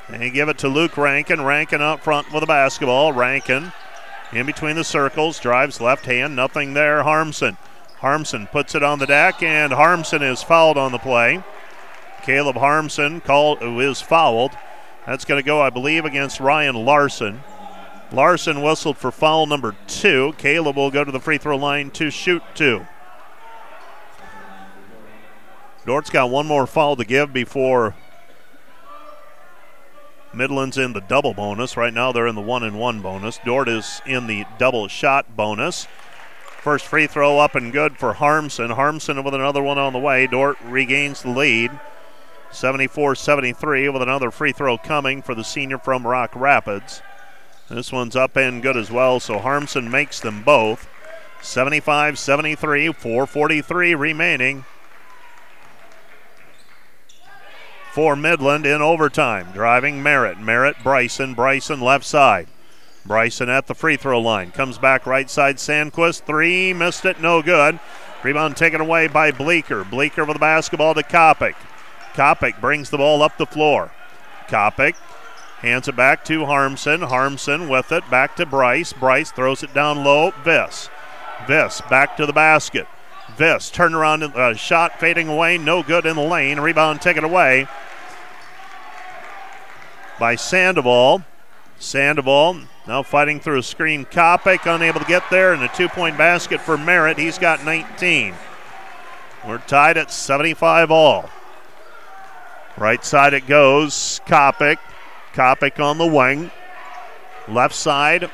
They give it to Luke Rankin. Rankin up front with the basketball. Rankin in between the circles, drives left hand, nothing there. Harmson. Harmson puts it on the deck, and Harmson is fouled on the play. Caleb Harmson called is fouled. That's going to go, I believe, against Ryan Larson. Larson whistled for foul number two. Caleb will go to the free throw line to shoot two. Dordt's got one more foul to give before Midland's in the double bonus. Right now they're in the one and one bonus. Dordt is in the double shot bonus. First free throw up and good for Harmson. Harmson with another one on the way. Dordt regains the lead. 74 73 with another free throw coming for the senior from Rock Rapids. This one's up and good as well, so Harmson makes them both. 75 73, 443 remaining for Midland in overtime. Driving Merritt. Merritt, Bryson. Bryson left side. Bryson at the free throw line. Comes back right side. Sandquist. Three. Missed it. No good. Rebound taken away by Bleeker. Bleeker with the basketball to Kopic. Kopic brings the ball up the floor. Kopic hands it back to Harmson. Harmson with it. Back to Bryce. Bryce throws it down low. Viss. Viss back to the basket. Viss turn around uh, shot fading away. No good in the lane. Rebound taken away by Sandoval. Sandoval now fighting through a screen. Kopic unable to get there, and a two point basket for Merritt. He's got 19. We're tied at 75 all. Right side it goes. Kopic. Kopic on the wing. Left side,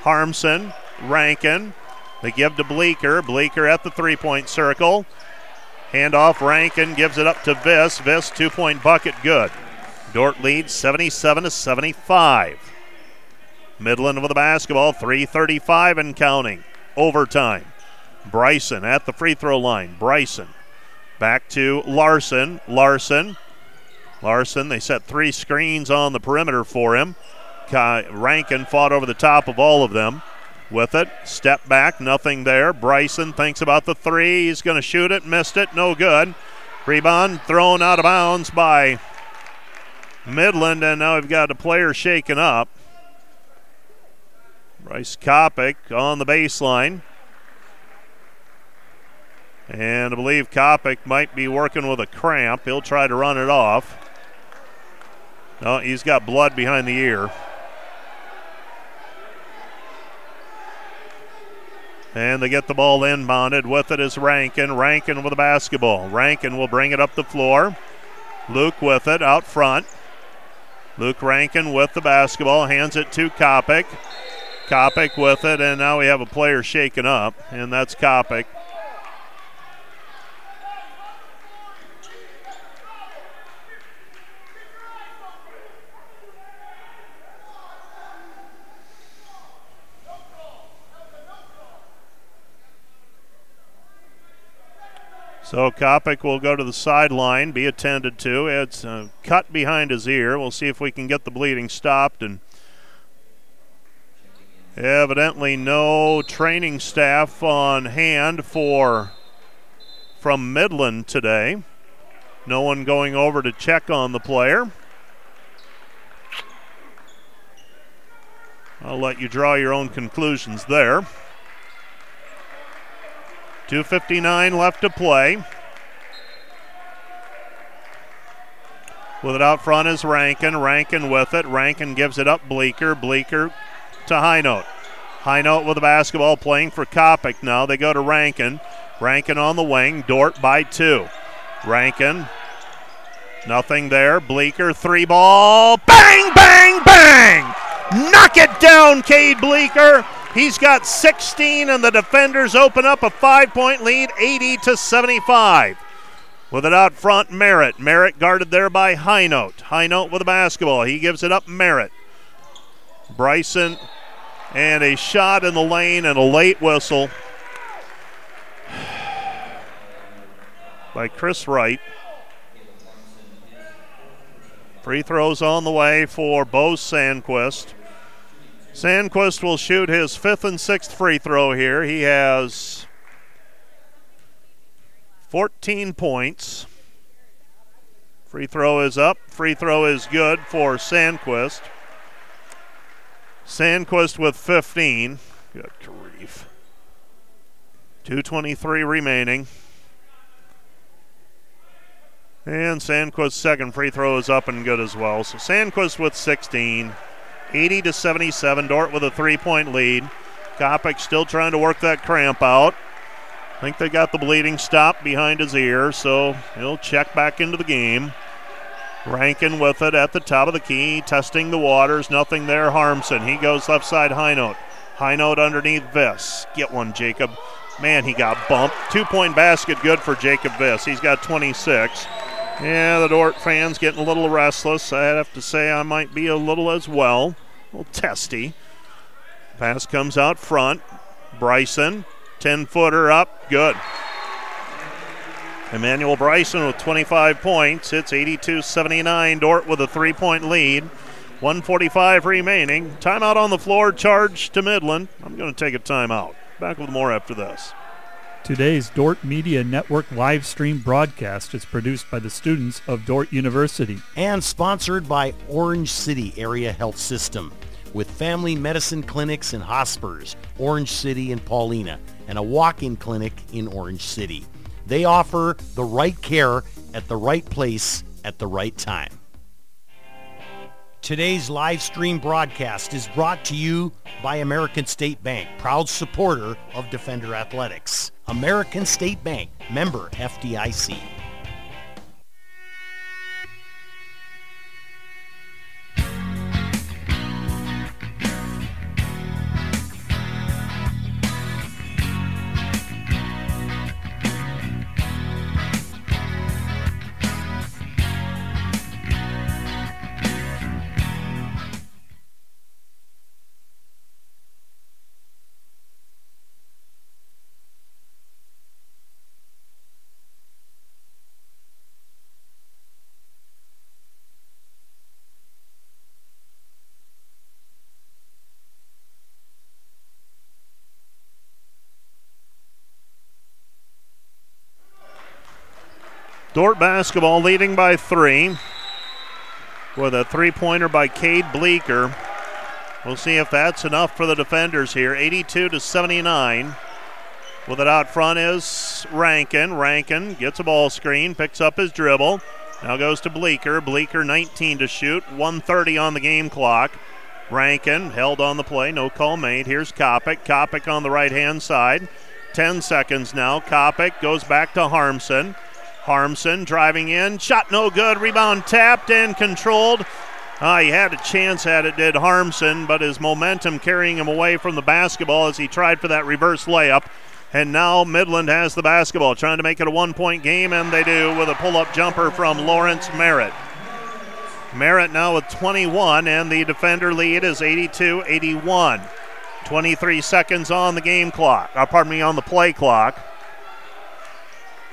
Harmson. Rankin. They give to Bleeker. Bleeker at the three point circle. Handoff Rankin gives it up to Viss. Viss two point bucket good. Dordt leads 77 to 75. Midland with the basketball, 335 and counting. Overtime. Bryson at the free throw line. Bryson back to Larson. Larson. Larson, they set three screens on the perimeter for him. Rankin fought over the top of all of them with it. Step back, nothing there. Bryson thinks about the three. He's going to shoot it, missed it, no good. Rebound thrown out of bounds by Midland, and now we've got a player shaken up. Bryce Kopic on the baseline. And I believe Kopic might be working with a cramp. He'll try to run it off. No, he's got blood behind the ear. And they get the ball inbounded. With it is Rankin. Rankin with the basketball. Rankin will bring it up the floor. Luke with it out front. Luke Rankin with the basketball, hands it to Kopic. Kopic with it, and now we have a player shaken up, and that's Kopic. So Kopic will go to the sideline, be attended to. It's a cut behind his ear. We'll see if we can get the bleeding stopped. And evidently, no training staff on hand for from Midland today. No one going over to check on the player. I'll let you draw your own conclusions there. 2.59 left to play. With it out front is Rankin. Rankin with it. Rankin gives it up. Bleeker. Bleeker to Highnote. High Note with the basketball playing for Kopic now. They go to Rankin. Rankin on the wing. Dordt by two. Rankin. Nothing there. Bleeker three ball. Bang, bang, bang! Knock it down, Cade Bleeker. He's got 16, and the defenders open up a five point lead, 80 to 75. With it out front, Merritt. Merritt guarded there by Highnote. High Note with the basketball. He gives it up, Merritt. Bryson, and a shot in the lane and a late whistle *sighs* by Chris Wright. Free throws on the way for Bo Sandquist. Sandquist will shoot his fifth and sixth free throw here. He has 14 points. Free throw is up. Free throw is good for Sandquist. Sandquist with 15. Good grief. 223 remaining. And Sandquist's second free throw is up and good as well. So Sandquist with 16. 80 to 77. Dordt with a three-point lead. Kopic still trying to work that cramp out. I think they got the bleeding stopped behind his ear, so he'll check back into the game. Rankin with it at the top of the key, testing the waters. Nothing there. Harmson. He goes left side Highnote. High note underneath Viss. Get one, Jacob. Man, he got bumped. Two point basket good for Jacob Viss. He's got 26. Yeah, the Dordt fans getting a little restless. I have to say I might be a little as well. A little testy. Pass comes out front. Bryson, 10 footer up. Good. Emmanuel Bryson with 25 points. It's 82 79. Dordt with a three point lead. 145 remaining. Timeout on the floor. Charge to Midland. I'm going to take a timeout. Back with more after this. Today's Dordt Media Network live stream broadcast is produced by the students of Dordt University and sponsored by Orange City Area Health System with family medicine clinics and Hospers, Orange City and Paullina, and a walk-in clinic in Orange City. They offer the right care at the right place at the right time. Today's live stream broadcast is brought to you by American State Bank, proud supporter of Defender Athletics. American State Bank, member FDIC. Dordt basketball leading by three with a three pointer by Cade Bleeker. We'll see if that's enough for the defenders here. 82 to 79. With it out front is Rankin. Rankin gets a ball screen, picks up his dribble. Now goes to Bleeker. Bleeker 19 to shoot, 130 on the game clock. Rankin held on the play, no call made. Here's Kopic. Kopic on the right hand side. 10 seconds now. Kopic goes back to Harmson. Harmson driving in, shot no good, rebound tapped and controlled. Uh, he had a chance at it, did Harmson, but his momentum carrying him away from the basketball as he tried for that reverse layup. And now Midland has the basketball, trying to make it a one point game, and they do with a pull up jumper from Lawrence Merritt. Merritt now with 21, and the defender lead is 82 81. 23 seconds on the game clock, uh, pardon me, on the play clock.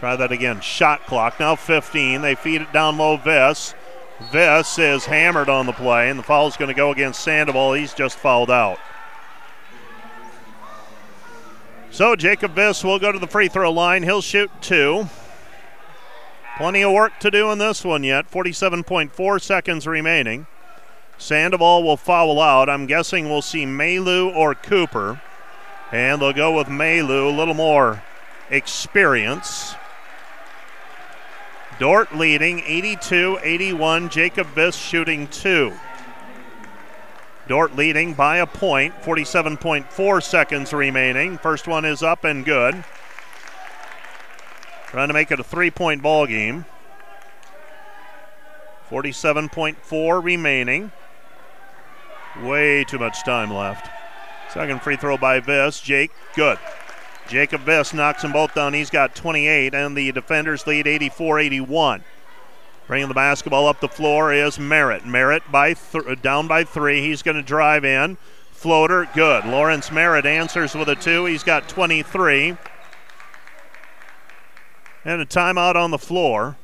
Try that again. Shot clock now 15. They feed it down low. Viss. Viss is hammered on the play, and the foul is going to go against Sandoval. He's just fouled out. So Jacob Viss will go to the free throw line. He'll shoot two. Plenty of work to do in this one yet. 47.4 seconds remaining. Sandoval will foul out. I'm guessing we'll see Maylou or Cooper. And they'll go with Maylou, a little more experience. Dordt leading 82 81. Jacob Viss shooting two. Dordt leading by a point, 47.4 seconds remaining. First one is up and good. Trying to make it a three point ball game. 47.4 remaining. Way too much time left. Second free throw by Viss. Jake, good. Jacob Viss knocks them both down. He's got 28, and the defenders lead 84 81. Bringing the basketball up the floor is Merritt. Merritt by th- down by three. He's going to drive in. Floater, good. Lawrence Merritt answers with a two. He's got 23. And a timeout on the floor.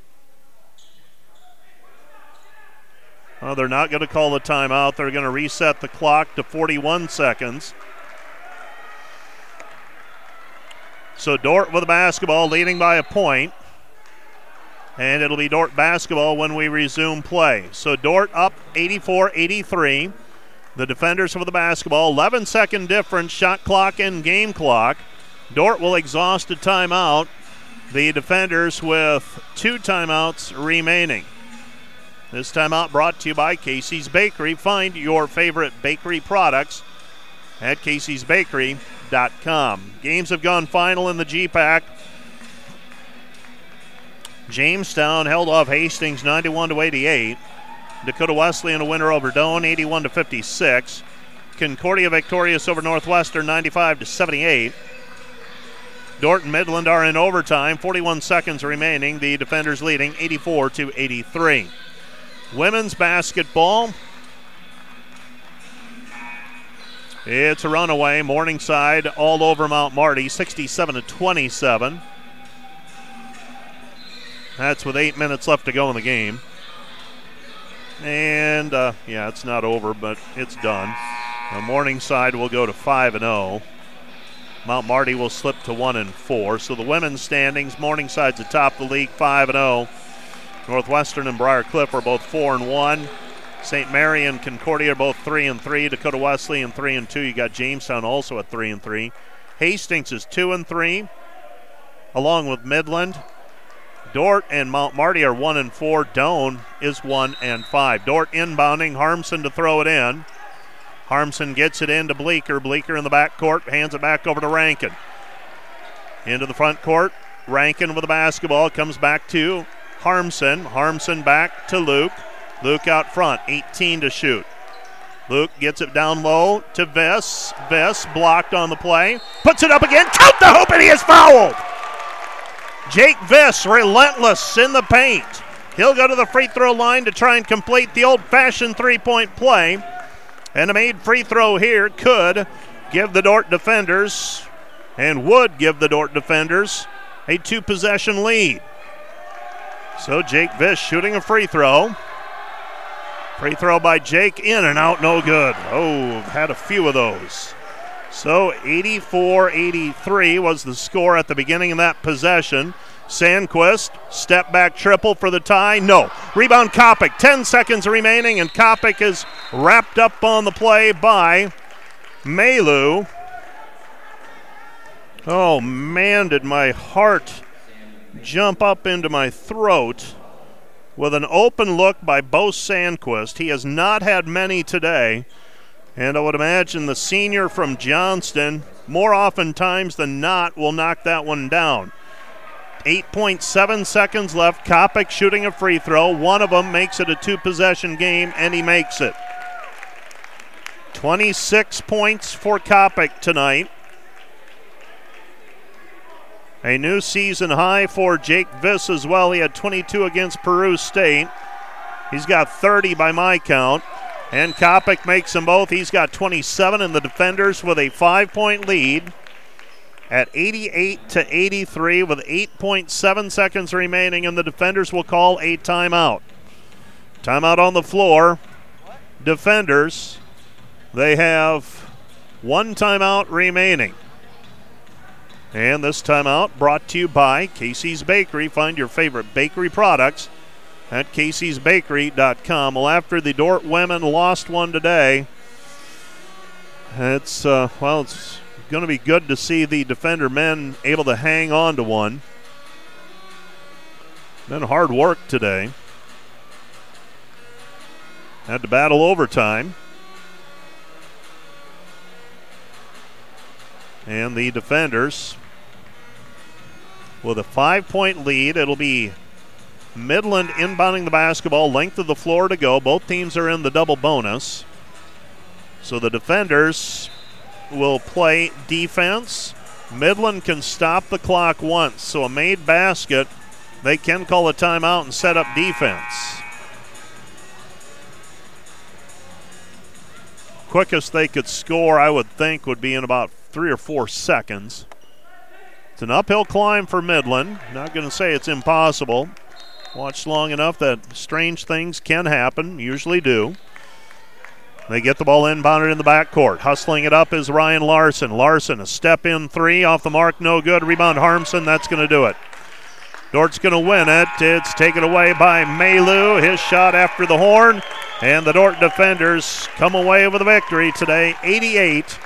Well, they're not going to call the timeout. They're going to reset the clock to 41 seconds. So Dordt with the basketball, leading by a point. And it'll be Dordt basketball when we resume play. So Dordt up 84 83. The defenders with the basketball, 11 second difference, shot clock and game clock. Dordt will exhaust a timeout. The defenders with two timeouts remaining. This timeout brought to you by Casey's Bakery. Find your favorite bakery products at caseysbakery.com. Games have gone final in the GPAC. Jamestown held off Hastings 91 to 88. Dakota Wesleyan a winner over Doane 81 to 56. Concordia victorious over Northwestern 95 to 78. Dordt and Midland are in overtime, 41 seconds remaining. The defenders leading 84 to 83. Women's basketball. It's a runaway. Morningside all over Mount Marty, 67 to 27. That's with eight minutes left to go in the game. And uh, yeah, it's not over, but it's done. The Morningside will go to 5 and 0. Mount Marty will slip to 1 and 4. So the women's standings, Morningside's atop the league 5 and 0. Northwestern and Briar Cliff are both 4 and 1. St. Mary and Concordia are both 3 and 3. Dakota Wesleyan 3 and 2. You got Jamestown also at 3 and 3. Hastings is 2 and 3 along with Midland. Dordt and Mount Marty are 1 and 4. Doane is 1 and 5. Dordt inbounding, Harmson to throw it in. Harmson gets it into Bleeker. Bleeker in the back court, hands it back over to Rankin. Into the front court. Rankin with the basketball comes back to Harmson. Harmson back to Luke. Luke out front, 18 to shoot. Luke gets it down low to Viss. Viss blocked on the play. Puts it up again. Count the hoop and he is fouled. Jake Viss relentless in the paint. He'll go to the free throw line to try and complete the old fashioned three point play. And a made free throw here could give the Dordt defenders and would give the Dordt defenders a two possession lead. So Jake Viss shooting a free throw. Free throw by Jake in and out, no good. Oh, had a few of those. So 84 83 was the score at the beginning of that possession. Sandquist, step back triple for the tie. No. Rebound Kopic. 10 seconds remaining, and Kopic is wrapped up on the play by Malu. Oh man, did my heart jump up into my throat with an open look by Bo Sandquist. He has not had many today. And I would imagine the senior from Johnston, more often times than not, will knock that one down. 8.7 seconds left. Kopic shooting a free throw. One of them makes it a two possession game, and he makes it. 26 points for Kopic tonight. A new season high for Jake Viss as well. He had 22 against Peru State. He's got 30 by my count. And Kopic makes them both. He's got 27, and the defenders with a five point lead at 88 to 83 with 8.7 seconds remaining, and the defenders will call a timeout. Timeout on the floor. Defenders, they have one timeout remaining. And this timeout brought to you by Casey's Bakery. Find your favorite bakery products at caseysbakery.com. Well, after the Dordt women lost one today, it's, uh, well, it's going to be good to see the defender men able to hang on to one. Been hard work today. Had to battle overtime. And the defenders with a five point lead. It'll be Midland inbounding the basketball, length of the floor to go. Both teams are in the double bonus. So the defenders will play defense. Midland can stop the clock once. So a made basket, they can call a timeout and set up defense. Quickest they could score, I would think, would be in about three or four seconds. It's an uphill climb for Midland. Not going to say it's impossible. Watched long enough that strange things can happen, usually do. They get the ball inbounded in the backcourt. Hustling it up is Ryan Larson. Larson, a step in three off the mark, no good. Rebound Harmson, that's going to do it. Dordt's going to win it. It's taken away by Malu. His shot after the horn. And the Dordt defenders come away with a victory today, 88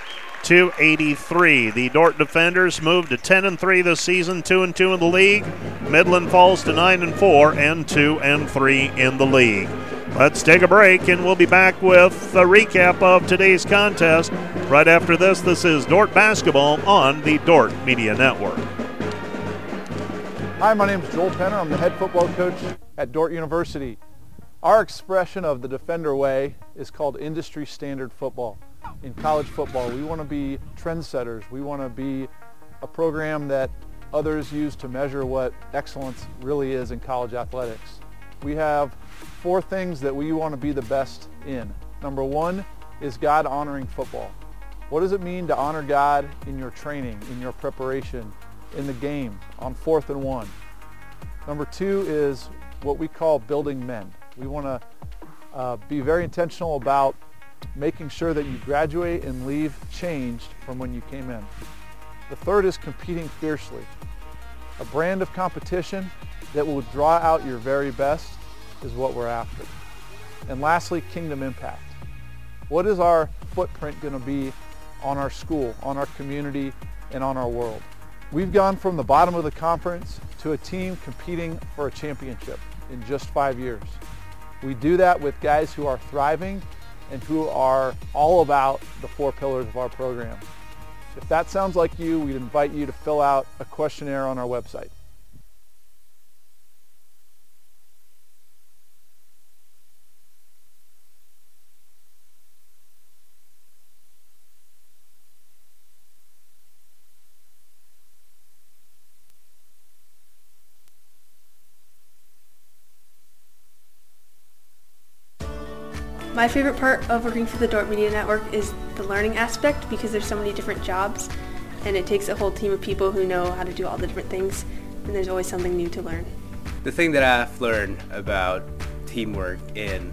to 83. The Dordt defenders move to 10 and 3 this season, 2 and 2 in the league. Midland falls to 9 and 4 and 2 and 3 in the league. Let's take a break and we'll be back with a recap of today's contest. Right after this, this is Dordt Basketball on the Dordt Media Network. Hi, my name is Joel Penner. I'm the head football coach at Dordt University. Our expression of the Defender Way is called industry standard football. In college football, we want to be trendsetters. We want to be a program that others use to measure what excellence really is in college athletics. We have four things that we want to be the best in. Number one is God honoring football. What does it mean to honor God in your training, in your preparation, in the game, on fourth and one? Number two is what we call building men. We want to uh, be very intentional about making sure that you graduate and leave changed from when you came in. The third is competing fiercely. A brand of competition that will draw out your very best is what we're after. And lastly, kingdom impact. What is our footprint going to be on our school, on our community, and on our world? We've gone from the bottom of the conference to a team competing for a championship in just five years. We do that with guys who are thriving and who are all about the four pillars of our program. If that sounds like you, we'd invite you to fill out a questionnaire on our website. My favorite part of working for the Dordt Media Network is the learning aspect because there's so many different jobs and it takes a whole team of people who know how to do all the different things and there's always something new to learn. The thing that I've learned about teamwork in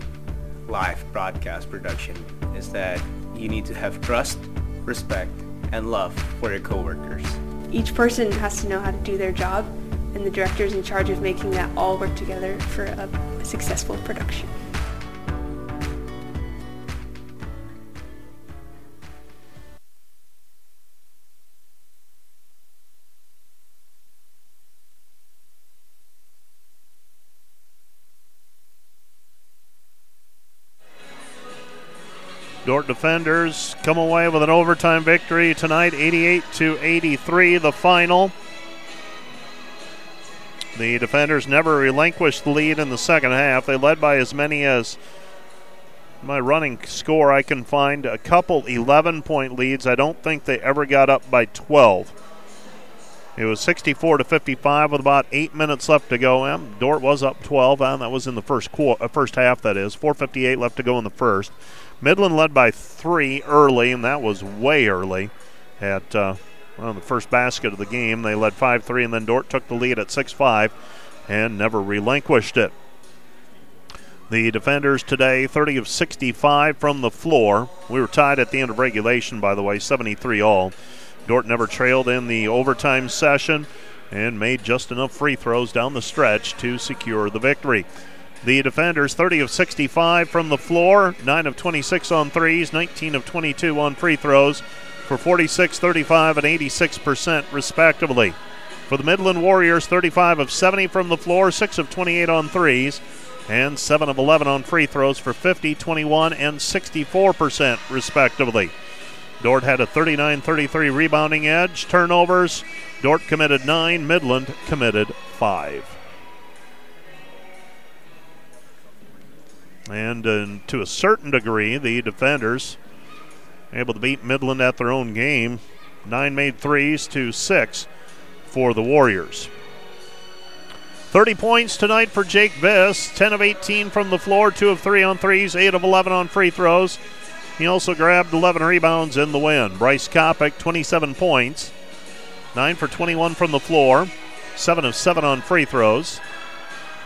live broadcast production is that you need to have trust, respect, and love for your coworkers. Each person has to know how to do their job and the director is in charge of making that all work together for a successful production. Dordt defenders come away with an overtime victory tonight, 88 to 83, the final. The defenders never relinquished the lead in the second half. They led by as many as my running score I can find a couple 11 point leads. I don't think they ever got up by 12. It was 64 to 55 with about eight minutes left to go. And Dordt was up 12, and that was in the first quarter, uh, first half. That is 4:58 left to go in the first. Midland led by three early, and that was way early at uh, well, the first basket of the game. They led 5 3, and then Dordt took the lead at 6 5 and never relinquished it. The defenders today, 30 of 65 from the floor. We were tied at the end of regulation, by the way, 73 all. Dordt never trailed in the overtime session and made just enough free throws down the stretch to secure the victory. The defenders 30 of 65 from the floor, 9 of 26 on threes, 19 of 22 on free throws for 46, 35, and 86% respectively. For the Midland Warriors, 35 of 70 from the floor, 6 of 28 on threes, and 7 of 11 on free throws for 50, 21, and 64% respectively. Dordt had a 39 33 rebounding edge. Turnovers, Dordt committed 9, Midland committed 5. And uh, to a certain degree, the defenders able to beat Midland at their own game. Nine made threes to six for the Warriors. 30 points tonight for Jake Viss. 10 of 18 from the floor, 2 of 3 on threes, 8 of 11 on free throws. He also grabbed 11 rebounds in the win. Bryce Kopic, 27 points, 9 for 21 from the floor, 7 of 7 on free throws.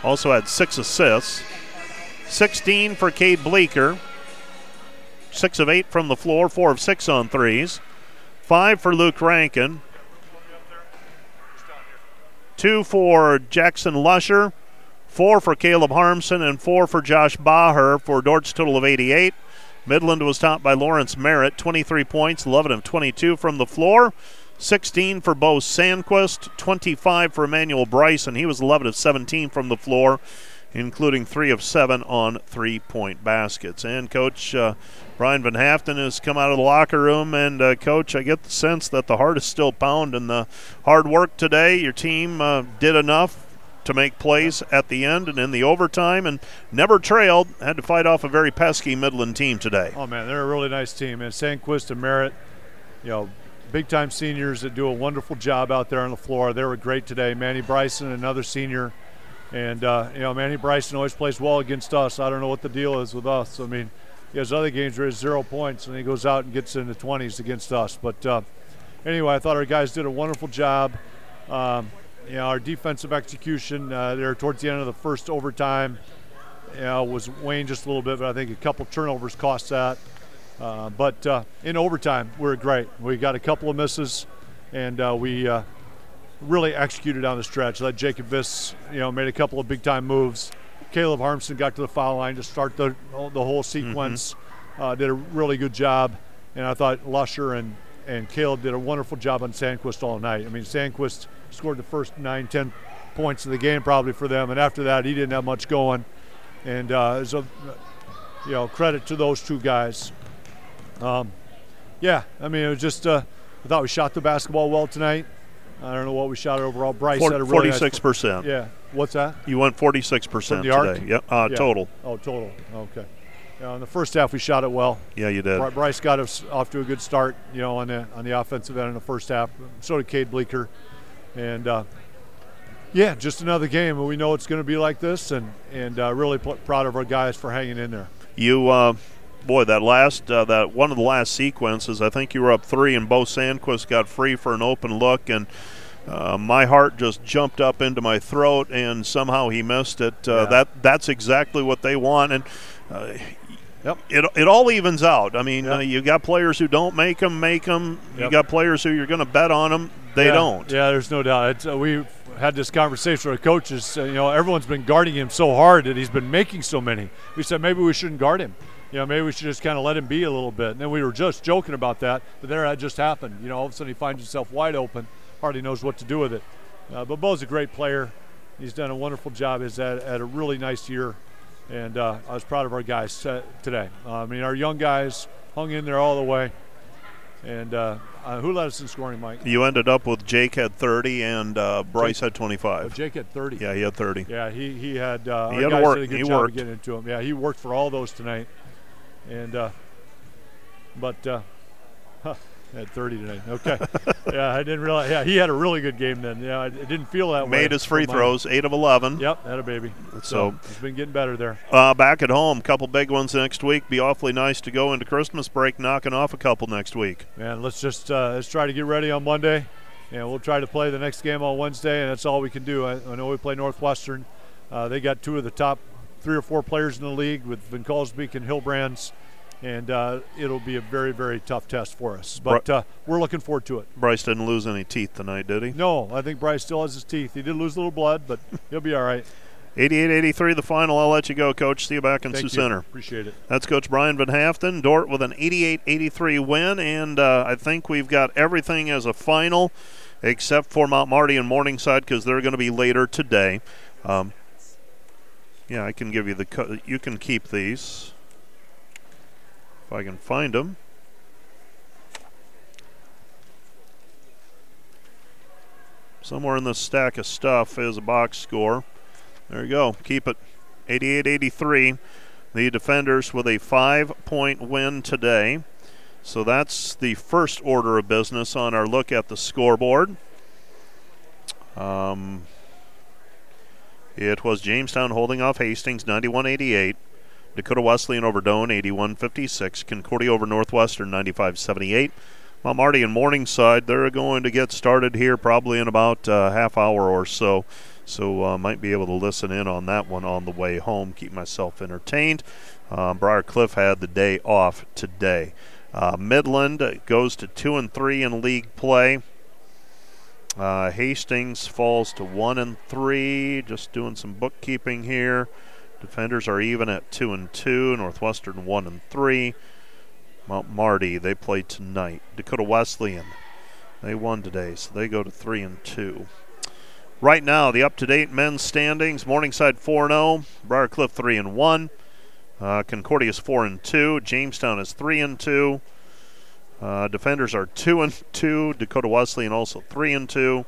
Also had 6 assists. 16 for Cade Bleeker. 6 of 8 from the floor, 4 of 6 on threes. 5 for Luke Rankin. 2 for Jackson Lusher. 4 for Caleb Harmson and 4 for Josh Baher for Dordt's total of 88. Midland was topped by Lawrence Merritt, 23 points, 11 of 22 from the floor. 16 for Bo Sandquist, 25 for Emmanuel Bryson. He was 11 of 17 from the floor including three of seven on three point baskets. And Coach uh, Brian Van Haften has come out of the locker room. And, uh, Coach, I get the sense that the heart is still pounding. The hard work today, your team uh, did enough to make plays at the end and in the overtime and never trailed. Had to fight off a very pesky Midland team today. Oh, man, they're a really nice team. And Sandquist and Merritt, you know, big time seniors that do a wonderful job out there on the floor. They were great today. Manny Bryson, another senior. And, uh, you know, Manny Bryson always plays well against us. I don't know what the deal is with us. I mean, he has other games where he has zero points and he goes out and gets in the 20s against us. But uh, anyway, I thought our guys did a wonderful job. Um, you know, our defensive execution uh, there towards the end of the first overtime you know, was waned just a little bit, but I think a couple turnovers cost that. Uh, but uh, in overtime, we are great. We got a couple of misses, and uh, we uh, really executed on the stretch. Let Jacob Viss, you know, made a couple of big time moves. Caleb Harmson got to the foul line to start the the whole sequence. Mm-hmm. did a really good job, and I thought Lusher and and Caleb did a wonderful job on Sandquist all night. I mean, Sandquist scored the first nine, ten points of the game probably for them, and after that, he didn't have much going. And uh, so, you know, credit to those two guys. Um, yeah, I mean, it was just uh, I thought we shot the basketball well tonight. I don't know what we shot overall. Bryce had a really forty-six percent. yeah. What's that? You went forty-six percent the arc? today. Yep. Uh, Yeah. Total. Oh, total. Okay. Yeah, in the first half, we shot it well. Yeah, you did. Bry- Bryce got us off to a good start, you know, on the on the offensive end in the first half. So did Cade Bleeker, and uh, yeah, just another game. We know it's going to be like this, and and uh, really pl- proud of our guys for hanging in there. You, uh, boy, that last uh, that one of the last sequences, I think you were up three, and Bo Sandquist got free for an open look, and uh, my heart just jumped up into my throat, and somehow he missed it. Uh, Yeah. That that's exactly what they want, and. Uh, It, it all evens out. I mean, uh, you got players who don't make them, make them. You Yep. got players who you're going to bet on them, they Yeah, don't. Yeah, there's no doubt. It's, uh, we had this conversation with coaches. Uh, you know, everyone's been guarding him so hard that he's been making so many. We said maybe we shouldn't guard him. You know, maybe we should just kind of let him be a little bit. And then we were just joking about that, but there that just happened. You know, all of a sudden he finds himself wide open, hardly knows what to do with it. Uh, but Bo's a great player. He's done a wonderful job. He's had, had a really nice year, and uh, I was proud of our guys uh, today. Uh, I mean, our young guys hung in there all the way. And uh, uh, who led us in scoring, Mike? You ended up with Jake had 30 and uh, Bryce had 25. Oh, Jake had 30. Yeah, he had 30. Yeah, he, he had. Uh, He had work. Did a good He worked. getting into him. Yeah, he worked for all those tonight, and uh, but uh, huh, had 30 today. Okay. *laughs* yeah, I didn't realize. Yeah, he had a really good game then. Yeah, I, it didn't feel that way. Made his free throws, 8 of 11. Yep, had a baby. So, So- he's been getting better there. Uh, back at home, couple big ones next week. Be awfully nice to go into Christmas break knocking off a couple next week. Man, let's just uh, let's try to get ready on Monday, and we'll try to play the next game on Wednesday, and that's all we can do. I, I know we play Northwestern. Uh, they got two of the top three or four players in the league with Van Kalsbeek and Hillbrands, and uh, it'll be a very very tough test for us. But uh, we're looking forward to it. Bryce didn't lose any teeth tonight, did he? No, I think Bryce still has his teeth. He did lose a little blood, but *laughs* he'll be all right. 88-83 the final. I'll let you go, Coach. See you back in Thank Sioux you. Center. Appreciate it. That's Coach Brian Van Haften. Dordt with an 88-83 win, and uh, I think we've got everything as a final, except for Mount Marty and Morningside because they're going to be later today. Um, yeah, I can give you the. Co- you can keep these if I can find them. Somewhere in this stack of stuff is a box score. There you go. Keep it. 88 83. The defenders with a five point win today. So that's the first order of business on our look at the scoreboard. Um, it was Jamestown holding off Hastings 91 88. Dakota Wesleyan over Doane 81 56. Concordia over Northwestern 95 78. Mount Marty and Morningside, they're going to get started here probably in about a half hour or so. So uh, might be able to listen in on that one on the way home, keep myself entertained. Um, Briar Cliff had the day off today. Uh, Midland goes to two and three in league play. Uh, Hastings falls to one and three. Just doing some bookkeeping here. Defenders are even at two and two. Northwestern one and three. Mount Marty they play tonight. Dakota Wesleyan they won today, so they go to three and two. Right now, the up-to-date men's standings: Morningside four and zero, Briar Cliff 3 and 1, uh, Concordia is 4 and 2, Jamestown is 3 and 2. Uh, defenders are 2 and 2, Dakota Wesleyan also 3 and 2.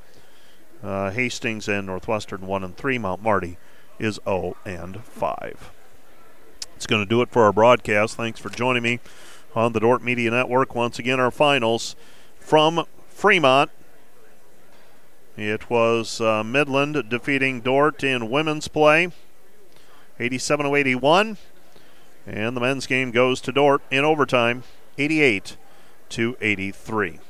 Uh, Hastings and Northwestern 1 and 3. Mount Marty is 0 and 5. It's going to do it for our broadcast. Thanks for joining me on the Dordt Media Network. Once again, our finals from Fremont. It was uh, Midland defeating Dordt in women's play, 87 81. And the men's game goes to Dordt in overtime, 88 to 83.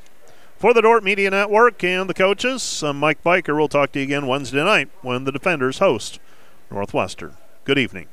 For the Dordt Media Network and the coaches, I'm Mike Biker. We'll talk to you again Wednesday night when the Defenders host Northwestern. Good evening.